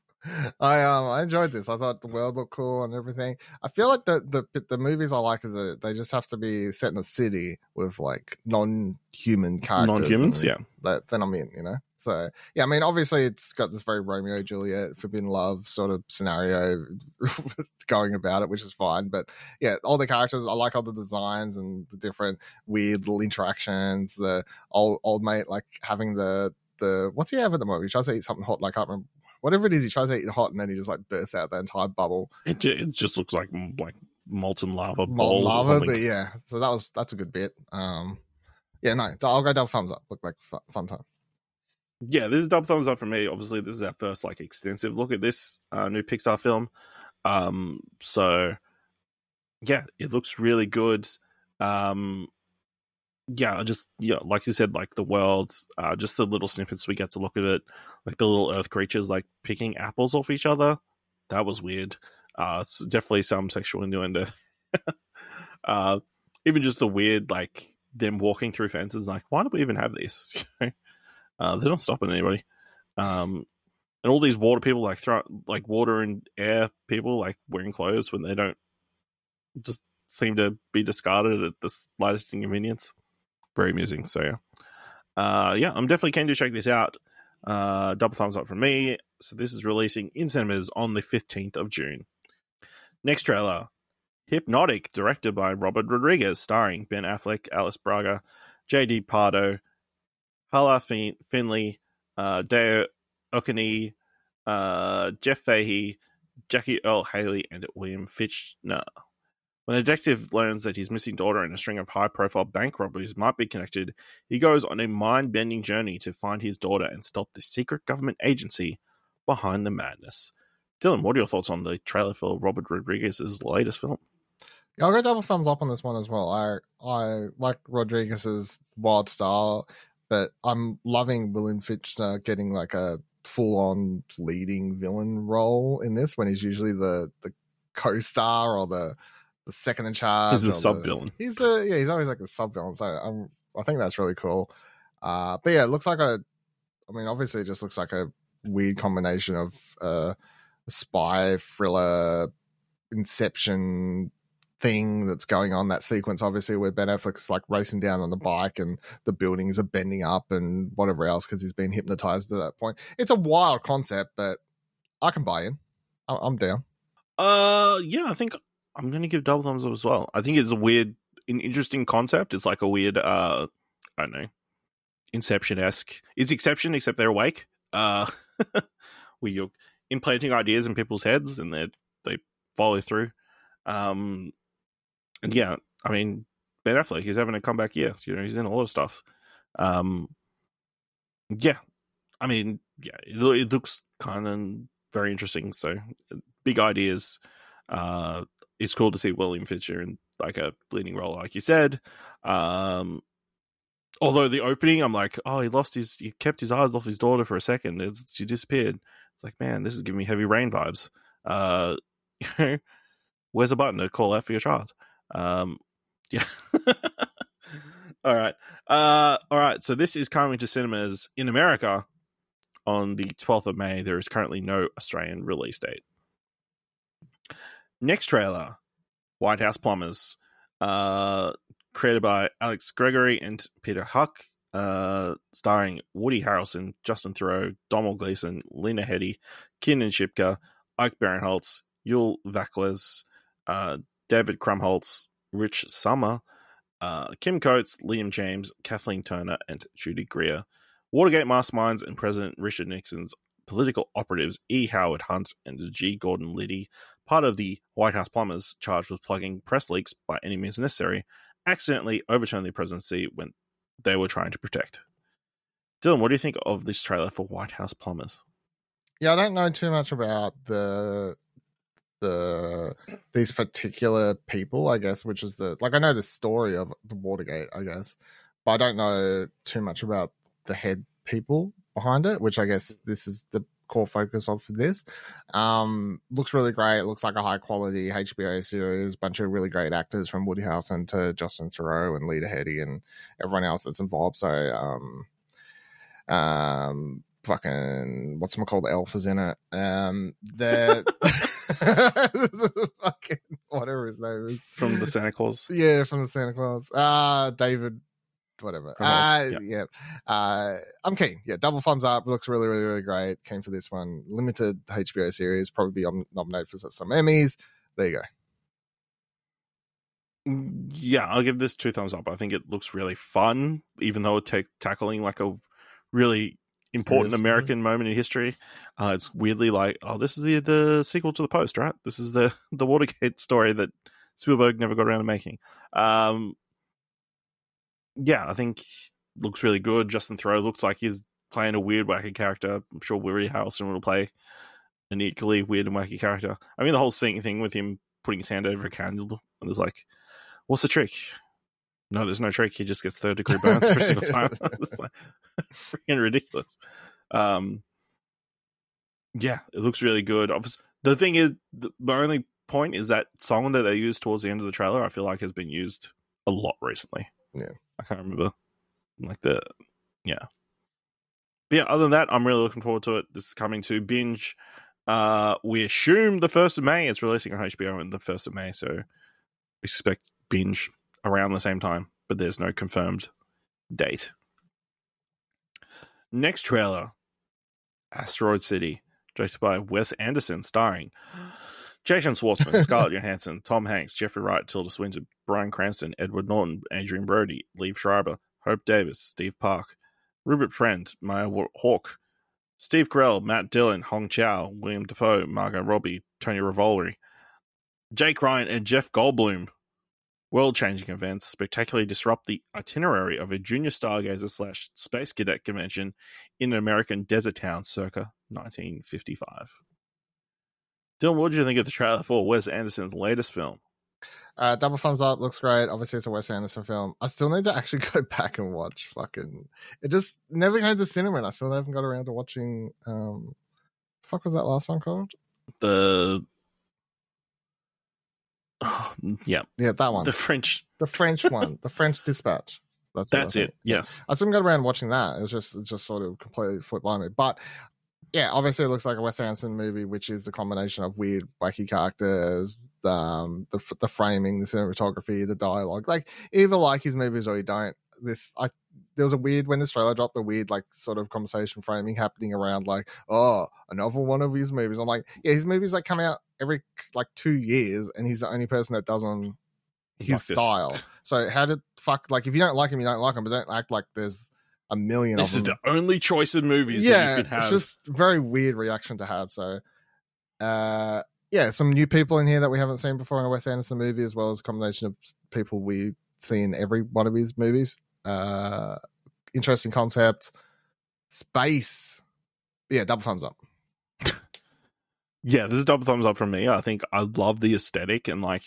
I um I enjoyed this. I thought the world looked cool and everything. I feel like the the the movies I like is that they just have to be set in a city with like non-human characters. Non-humans, yeah. That then I'm in, you know. So yeah, I mean, obviously it's got this very Romeo Juliet forbidden love sort of scenario [laughs] going about it, which is fine. But yeah, all the characters, I like all the designs and the different weird little interactions. The old old mate like having the the what's he have at the moment? He tries to eat something hot, like I can't remember whatever it is. He tries to eat it hot, and then he just like bursts out the entire bubble, It, ju- it just looks like like molten lava molten lava. But yeah, so that was that's a good bit. Um, yeah, no, I'll go double thumbs up. Look like fun, fun time. yeah, this is double thumbs up for me. Obviously, this is our first like extensive look at this uh, new Pixar film. Um, so yeah, it looks really good. Um, yeah, just yeah, like you said, like the world, uh, just the little snippets we get to look at it, like the little Earth creatures like picking apples off each other. That was weird. Uh, it's definitely some sexual innuendo. [laughs] uh, even just the weird like them walking through fences. Like, why do we even have this? [laughs] Uh, they're not stopping anybody. Um, and all these water people like throw like water and air people like wearing clothes when they don't just seem to be discarded at the slightest inconvenience. Very amusing. So yeah, uh, yeah, I'm definitely keen to check this out. Uh, double thumbs up from me. So this is releasing in cinemas on the 15th of June. Next trailer, Hypnotic, directed by Robert Rodriguez, starring Ben Affleck, Alice Braga, J.D. Pardo, Hala fin- Finley, uh, Dayo Okeniyi, uh, Jeff Fahey, Jackie Earle Haley, and William Fichtner. When a detective learns that his missing daughter and a string of high profile bank robberies might be connected, he goes on a mind bending journey to find his daughter and stop the secret government agency behind the madness. Dylan, what are your thoughts on the trailer for Robert Rodriguez's latest film? I'll go double thumbs up on this one as well. I I like Rodriguez's wild style, but I'm loving William Fichtner getting like a full on leading villain role in this when he's usually the the co-star or the the second in charge. He's the or sub villain. He's the yeah, he's always like the sub villain. So I'm I think that's really cool. Uh, but yeah, it looks like a. I mean, obviously, it just looks like a weird combination of uh, a spy thriller, Inception thing that's going on. That sequence, obviously, where Ben Affleck's like racing down on the bike and the buildings are bending up and whatever else because he's been hypnotized to that point. It's a wild concept, but I can buy in. I- I'm down. Uh, yeah, I think I'm gonna give double thumbs up as well. I think it's a weird, an interesting concept. It's like a weird, uh, I don't know, Inception esque. It's Exception except they're awake. Uh, [laughs] where you're implanting ideas in people's heads and they they follow through. Um, and yeah, I mean Ben Affleck, he's having a comeback year. You know, he's in a lot of stuff. Um, yeah, I mean, yeah, it, it looks kind of very interesting. So big ideas. Uh, it's cool to see William Fichtner in like a leading role, like you said. Um, although the opening, I'm like, oh, he lost his, he kept his eyes off his daughter for a second. It's, she disappeared. It's like, man, this is giving me heavy rain vibes. Uh, [laughs] where's a button to call out for your child? Um, [laughs] yeah. all right. Uh, all right. So this is coming to cinemas in America on the 12th of May. There is currently no Australian release date. Next trailer White House Plumbers, uh, created by Alex Gregory and Peter Huyck, uh, starring Woody Harrelson, Justin Theroux, Domhnall Gleeson, Lena Headey, Kiernan Shipka, Ike Barinholtz, Yul Vazquez, uh, David Krumholtz, Rich Sommer, uh, Kim Coates, Liam James, Kathleen Turner, and Judy Greer. Watergate masterminds and President Richard Nixon's political operatives E. Howard Hunt and G. Gordon Liddy, part of the White House plumbers charged with plugging press leaks by any means necessary, accidentally overturned the presidency when they were trying to protect. Dylan, what do you think of this trailer for White House plumbers? Yeah, I don't know too much about the the these particular people, I guess, which is the like I know the story of the Watergate, I guess, but I don't know too much about the head people behind it, which I guess this is the core focus of for this. Um, looks really great. It looks like a high quality HBO series. Bunch of really great actors from Woody Harrelson to Justin Theroux and Lena Headey and everyone else that's involved. So, um, um, fucking what's my called elf is in it um the [laughs] [laughs] fucking whatever his name is From the Santa Claus? yeah from the santa claus uh david whatever. Uh, yeah. uh i'm keen. Yeah double thumbs up looks really really really great. Came for this one. Limited hbo series probably be nominated for some emmys. There you go. Yeah, I'll give this two thumbs up. I think it looks really fun, even though it's ta- tackling like a really important Serious, American moment in history. Uh, it's weirdly like, oh, this is the the sequel to the Post, right? This is the [laughs] the Watergate story that Spielberg never got around to making. Um, yeah, I think looks really good. Justin Theroux looks like he's playing a weird, wacky character. I'm sure Woody Harrelson will play an equally weird and wacky character. I mean, the whole singing thing with him putting his hand over a candle and it's like, what's the trick? No, there's no trick. He just gets third degree burns every single time. [laughs] [laughs] it's like freaking ridiculous. Um, yeah, it looks really good. Obvious- The thing is, the, the only point is that song that they used towards the end of the trailer. I feel like has been used a lot recently. Yeah. I can't remember like the yeah. But yeah, other than that, I'm really looking forward to it. This is coming to binge. Uh, we assume the first of May. It's releasing on HBO on the first of May, so expect binge around the same time. But there's no confirmed date. Next trailer, Asteroid City, directed by Wes Anderson, starring Jason Schwartzman, Scarlett Johansson, Tom Hanks, Jeffrey Wright, Tilda Swinton, Bryan Cranston, Edward Norton, Adrien Brody, Liev Schreiber, Hope Davis, Steve Park, Rupert Friend, Maya Hawke, Steve Carell, Matt Dillon, Hong Chau, Willem Dafoe, Margot Robbie, Tony Revolori, Jake Ryan, and Jeff Goldblum. World changing events spectacularly disrupt the itinerary of a junior stargazer slash space cadet convention in an American desert town circa 1955. Dylan, what did you think of the trailer for Wes Anderson's latest film? Uh, double thumbs up looks great. Obviously, it's a Wes Anderson film. I still need to [laughs] actually go back and watch. Fucking, it just never came to cinema, and I still haven't got around to watching. Um, fuck was that last one called? The [sighs] yeah, Yeah, that one. the French, The, French. One, the French Dispatch. That's That's it. Yes. I still haven't got around watching that. It was just, it just sort of completely flipped by me. But yeah, obviously, it looks like a Wes Anderson movie, which is the combination of weird, wacky characters, um, the the framing, the cinematography, the dialogue. Like either like his movies or you don't. This I there was a weird when this trailer dropped, a weird like sort of conversation framing happening around like, oh, another one of his movies. I'm like, yeah, his movies like come out every like two years, and he's the only person that does them his Like this. style. [laughs] So how did fuck like if you don't like him, you don't like him, but don't act like there's a million This is the only choice of movies yeah, that you can have. it's just very weird reaction to have. So, uh, yeah, some new people in here that we haven't seen before in a Wes Anderson movie, as well as a combination of people we see in every one of his movies. Uh, interesting concept. Space. Yeah, double thumbs up. yeah, this is double thumbs up from me. I think I love the aesthetic and like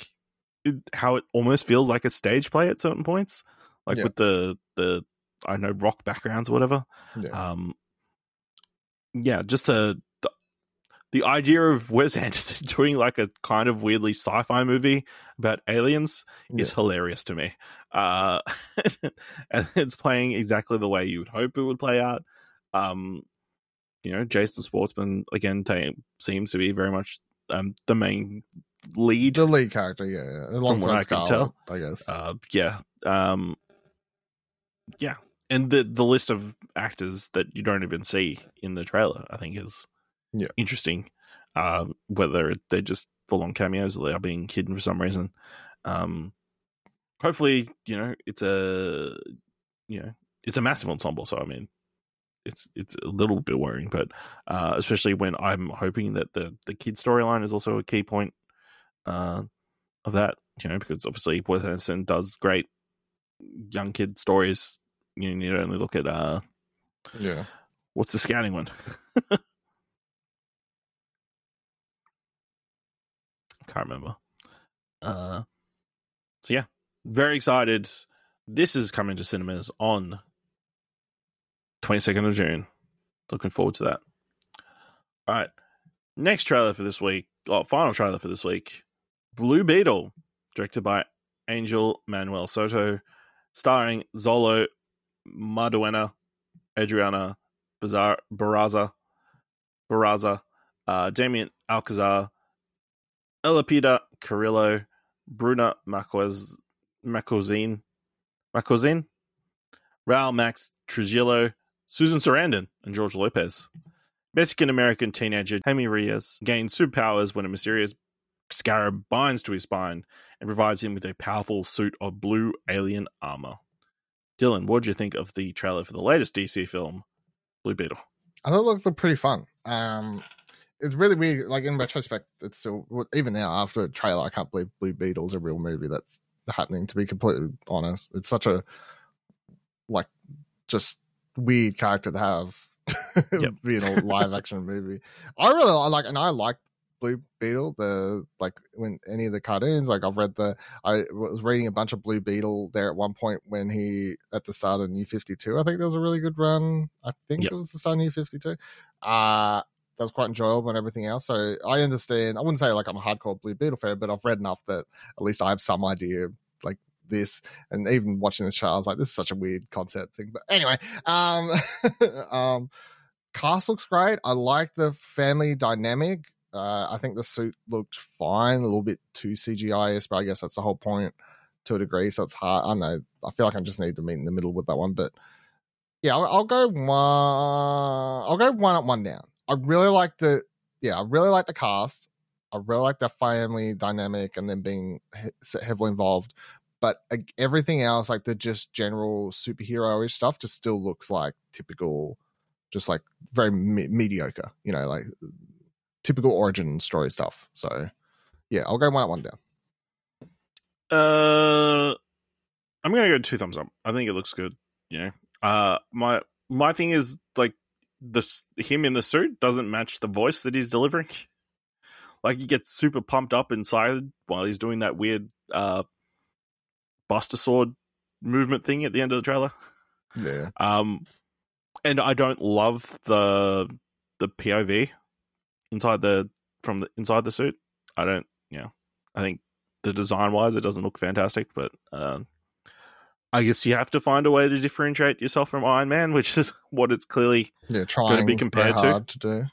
it, how it almost feels like a stage play at certain points, like Yeah. with the the I don't know rock backgrounds or whatever. Yeah. Um, yeah, just the, the the idea of Wes [laughs] Anderson doing like a kind of weirdly sci-fi movie about aliens is hilarious to me. Uh, [laughs] and it's playing exactly the way you would hope it would play out. Um, you know, Jason Schwartzman again ta seems to be very much um, the main lead. the lead character, yeah, yeah. alongside what I can tell. I guess. Uh, yeah, um, yeah, and the the list of actors that you don't even see in the trailer, I think, is Yeah. interesting. Um, whether they're just full on cameos or they are being hidden for some reason. Um, hopefully, you know, it's a you know it's a massive ensemble. So I mean, it's it's a little bit worrying, but uh, especially when I'm hoping that the the kid storyline is also a key point uh, of that. You know, because obviously Wes Anderson does great young kid stories. You need to only look at uh, yeah. what's the scouting one? [laughs] Can't remember. Uh, so yeah, very excited. This is coming to cinemas on 22nd of June. Looking forward to that. All right. Next trailer for this week, oh, final trailer for this week Blue Beetle, directed by Angel Manuel Soto, starring Xolo Maridueña, Adriana Bazar- Barraza, Barraza, uh, Damien Alcazar, Elpidia Carrillo, Bruna Marquez, Macozine, Raul Max Trujillo, Susan Sarandon, and George Lopez. Mexican American teenager Jaime Reyes gains superpowers when a mysterious scarab binds to his spine and provides him with a powerful suit of blue alien armor. Dylan, what do you think of the trailer for the latest DC film, Blue Beetle? I thought it looked pretty fun. Um, it's really weird. Like in retrospect, it's still even now after a trailer, I can't believe Blue Beetle's a real movie that's happening. To be completely honest, it's such a like just weird character to have [laughs] Yep. being a live action movie. I really like, and I like Blue Beetle. The like when any of the cartoons, like I've read the, I was reading a bunch of Blue Beetle there at one point when he at the start of New Fifty Two. I think there was a really good run. I think Yep. it was the start of New Fifty Two. Uh that was quite enjoyable and everything else. So I understand. I wouldn't say like I'm a hardcore Blue Beetle fan, but I've read enough that at least I have some idea like this. And even watching this show, I was like, this is such a weird concept thing. But anyway, um, [laughs] um, cast looks great. I like the family dynamic. Uh, I think the suit looked fine, a little bit too CGI, but I guess that's the whole point to a degree. So it's hard. I don't know. I feel like I just need to meet in the middle with that one, but yeah, I'll, I'll go one. I'll go one up, one down. I really like the yeah, I really like the cast. I really like the family dynamic and then being he- heavily involved. But uh, everything else, like the just general superhero-ish stuff, just still looks like typical, just like very me- mediocre. You know, like typical origin story stuff. So yeah, I'll go one up, one down. Uh, I'm gonna go two thumbs up. I think it looks good. You know, uh, my my thing is like this him in the suit doesn't match the voice that he's delivering. [laughs] Like he gets super pumped up inside while he's doing that weird uh Buster Sword movement thing at the end of the trailer. Yeah, Um, and I don't love the the POV inside the from the inside the suit. I don't, you know, I think the design wise, it doesn't look fantastic, but um, I guess you have to find a way to differentiate yourself from Iron Man, [laughs] which is what it's clearly yeah, trying be compared to. to do.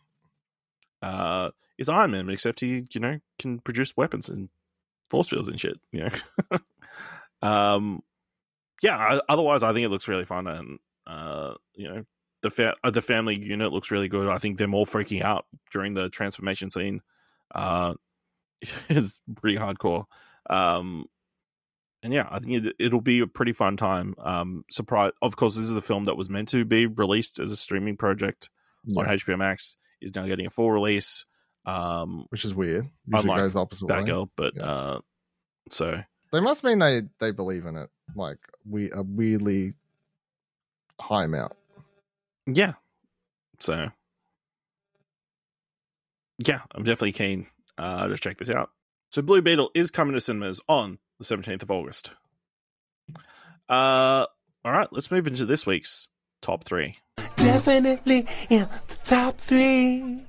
uh, is Iron Man, except he, you know, can produce weapons and force fields and shit. You know, [laughs] um, yeah, otherwise I think it looks really fun, and uh, you know, the fa- uh, the family unit looks really good. I think them all freaking out during the transformation scene uh, [laughs] is pretty hardcore. Um, and yeah, I think it, it'll be a pretty fun time. Um, surprise! Of course, this is the film that was meant to be released as a streaming project on Yeah, HBO Max. Is now getting a full release. Um, which is weird. Usually goes opposite way. Batgirl, but Yeah. uh, so They must mean they they believe in it, like we a weirdly high amount. Yeah, so yeah, I'm definitely keen uh, to check this out. So Blue Beetle is coming to cinemas on the 17th of August. Uh, all right, let's move into this week's top three. Definitely in the top three.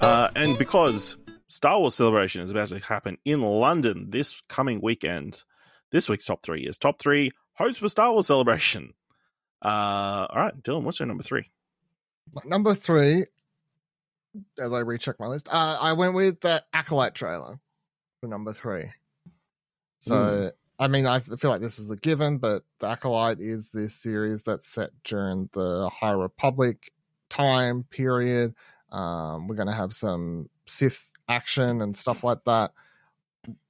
Uh, and because Star Wars Celebration is about to happen in London this coming weekend, this week's top three is top three hosts for Star Wars Celebration. Uh, all right, Dylan, what's your number three? Number three, as I recheck my list, uh, I went with the Acolyte trailer for number three. So, Mm. I mean, I feel like this is the given, but the Acolyte is this series that's set during the High Republic time period. Um, we're going to have some Sith action and stuff like that.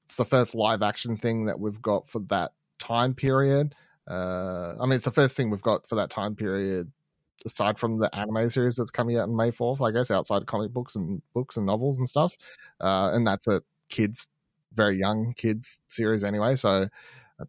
It's the first live action thing that we've got for that time period. Uh, I mean, it's the first thing we've got for that time period aside from the anime series that's coming out on May 4th, I guess, outside comic books and books and novels and stuff. Uh, and that's a kids, very young kids series anyway. So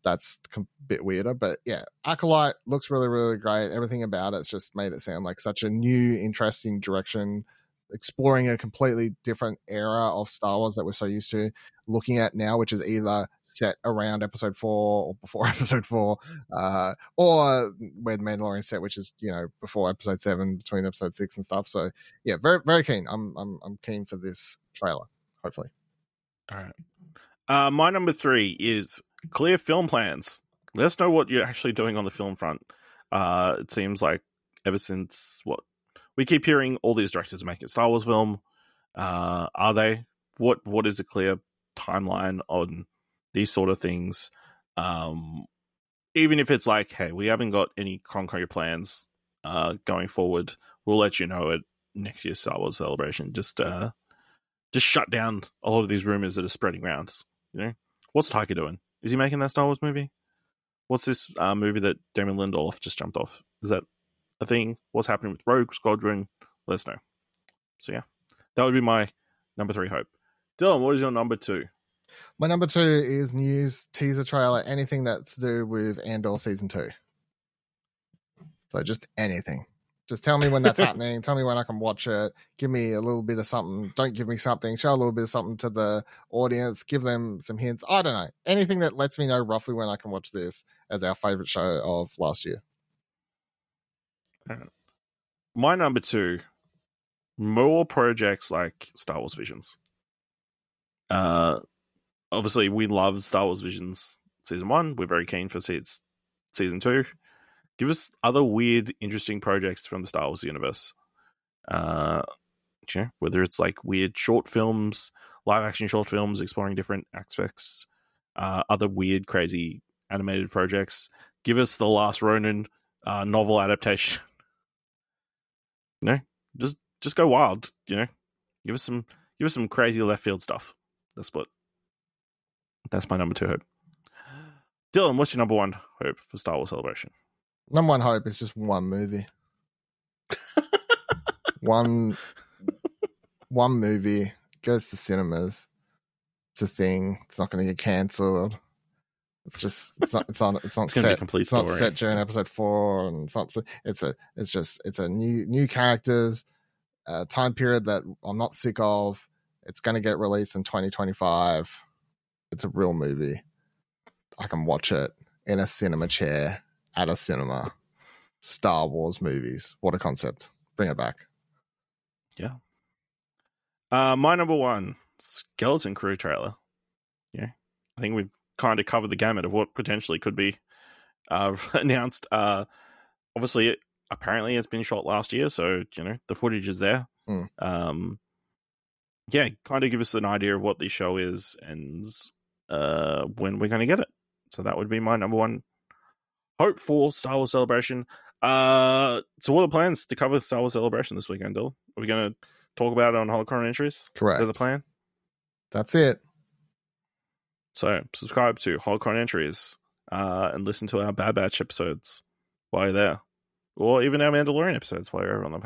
that's a bit weirder. But yeah, Acolyte looks really, really great. Everything about it's just made it sound like such a new, interesting direction, exploring a completely different era of Star Wars that we're so used to looking at now, which is either set around episode four or before [laughs] episode four, uh, or where the Mandalorian set, which is you know before episode seven, between episode six and stuff. So yeah, very very keen. I'm I'm I'm keen for this trailer. Hopefully, All right. Uh, my number three is clear film plans. Let us know what you're actually doing on the film front. Uh, it seems like ever since what we keep hearing, all these directors making a Star Wars film. Uh, are they? What What is a clear timeline on these sort of things? Um, even if it's like, hey, we haven't got any concrete plans uh, going forward, we'll let you know at next year's Star Wars celebration. Just uh, just shut down a lot of these rumors that are spreading around. You know, what's Taika doing? Is he making that Star Wars movie? What's this uh, movie that Damon Lindelof just jumped off? Is that a thing? What's happening with Rogue Squadron? Let us know. So yeah, that would be my number three hope. Dylan, what is your number two? my number two is news teaser trailer. Anything that's to do with Andor season two. So just anything. Just tell me when that's [laughs] happening. Tell me when I can watch it. Give me a little bit of something. Don't give me something. Show a little bit of something to the audience. Give them some hints. I don't know. Anything that lets me know roughly when I can watch this as our favorite show of last year. My number two, more projects like Star Wars Visions. Uh, obviously, we love Star Wars Visions season one. We're very keen for se- season two. Give us other weird, interesting projects from the Star Wars universe. Uh, you know, whether it's like weird short films, live action short films exploring different aspects, uh, other weird, crazy animated projects. Give us the Last Ronin uh, novel adaptation. You know, just just go wild. You know, give us some give us some crazy left field stuff. That's what. That's my number two hope. Dylan, what's your number one hope for Star Wars Celebration? Number one hope is just one movie. [laughs] one one movie goes to cinemas. It's a thing. It's not going to get cancelled. It's just it's not it's not it's not It's gonna be a set. complete it's not set during episode four, and it's not. It's a it's just it's a new new characters, uh, time period that I'm not sick of. It's going to get released in 2025. It's a real movie. I can watch it in a cinema chair at a cinema. Star Wars movies. What a concept. Bring it back. Yeah. Uh, my number one Skeleton Crew trailer. Yeah, I think we've kind of covered the gamut of what potentially could be uh, [laughs] announced. Uh, obviously, it, apparently, it's been shot last year, so you know the footage is there. Mm. Um, yeah, kind of give us an idea of what the show is and uh, when we're going to get it. So that would be my number one hope for Star Wars Celebration. Uh, so what are the plans to cover Star Wars Celebration this weekend, Dill? Are we going to talk about it on Holocron Entries? Is Correct. that the plan? That's it. So subscribe to Holocron Entries uh, and listen to our Bad Batch episodes while you're there. Or even our Mandalorian episodes while you're on the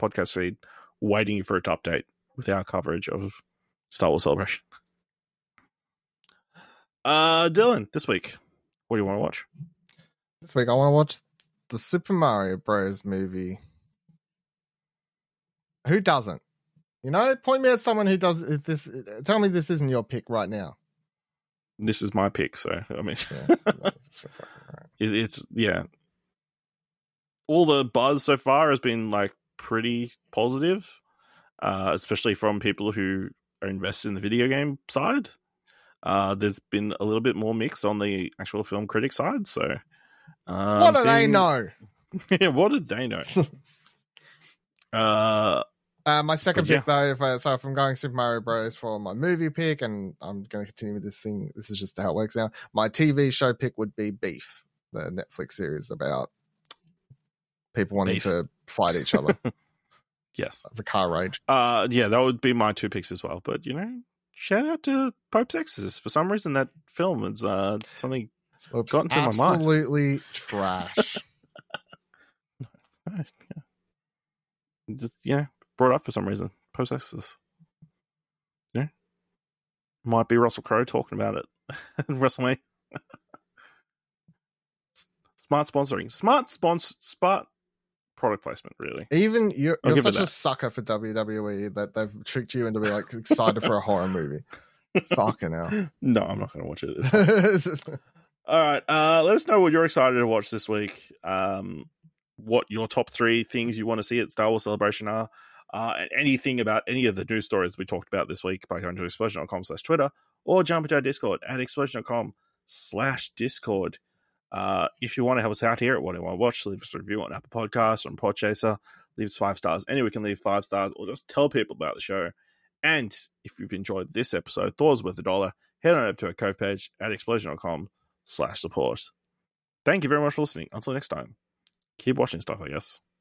podcast feed, waiting for it to update with our coverage of Star Wars Celebration. Uh, Dylan, this week, what do you want to watch? This week I want to watch the Super Mario Bros. movie. Who doesn't? You know, point me at someone who does this. Tell me this isn't your pick right now. This is my pick, so I mean, Yeah, [laughs] right. it, it's yeah. All the buzz so far has been like pretty positive, uh, especially from people who are invested in the video game side. Uh, there's been a little bit more mix on the actual film critic side. So, uh, what do they seeing- know? [laughs] yeah, what did they know? [laughs] uh, Uh, my second yeah. pick, though, if I, so if I'm going Super Mario Bros. for my movie pick, and I'm going to continue with this thing, this is just how it works now. My TV show pick would be Beef, the Netflix series about people wanting Beef. to fight each other [laughs] yes, for car rage. uh, yeah, that would be my two picks as well. But you know, shout out to Pope's Exorcist for some reason that film is uh something Oops, Got into my mind. absolutely [laughs] trash. Just yeah, brought up for some reason. Pope's Exorcist. Yeah. Might be Russell Crowe talking about it. [laughs] WrestleMania. Smart sponsoring. Smart sponsor smart product placement, really. Even you're, you're such a sucker for WWE that they've tricked you into being like excited for a horror movie. [laughs] Fucking hell. No, I'm not gonna watch it. [laughs] All right. Uh, let us know what you're excited to watch this week. Um, what your top three things you want to see at Star Wars Celebration are. Uh, and anything about any of the news stories we talked about this week by going to explosion.com slash Twitter or jump into our Discord at explosion.com slash Discord. Uh, if you want to help us out here at what you want to watch, leave us a review on Apple Podcasts or on Podchaser. Leave us five stars. Anywhere can leave five stars or just tell people about the show. And if you've enjoyed this episode, Thor's worth a dollar, head on over to our Ko-fi page at explosion.com slash support. Thank you very much for listening. Until next time, keep watching stuff, I guess.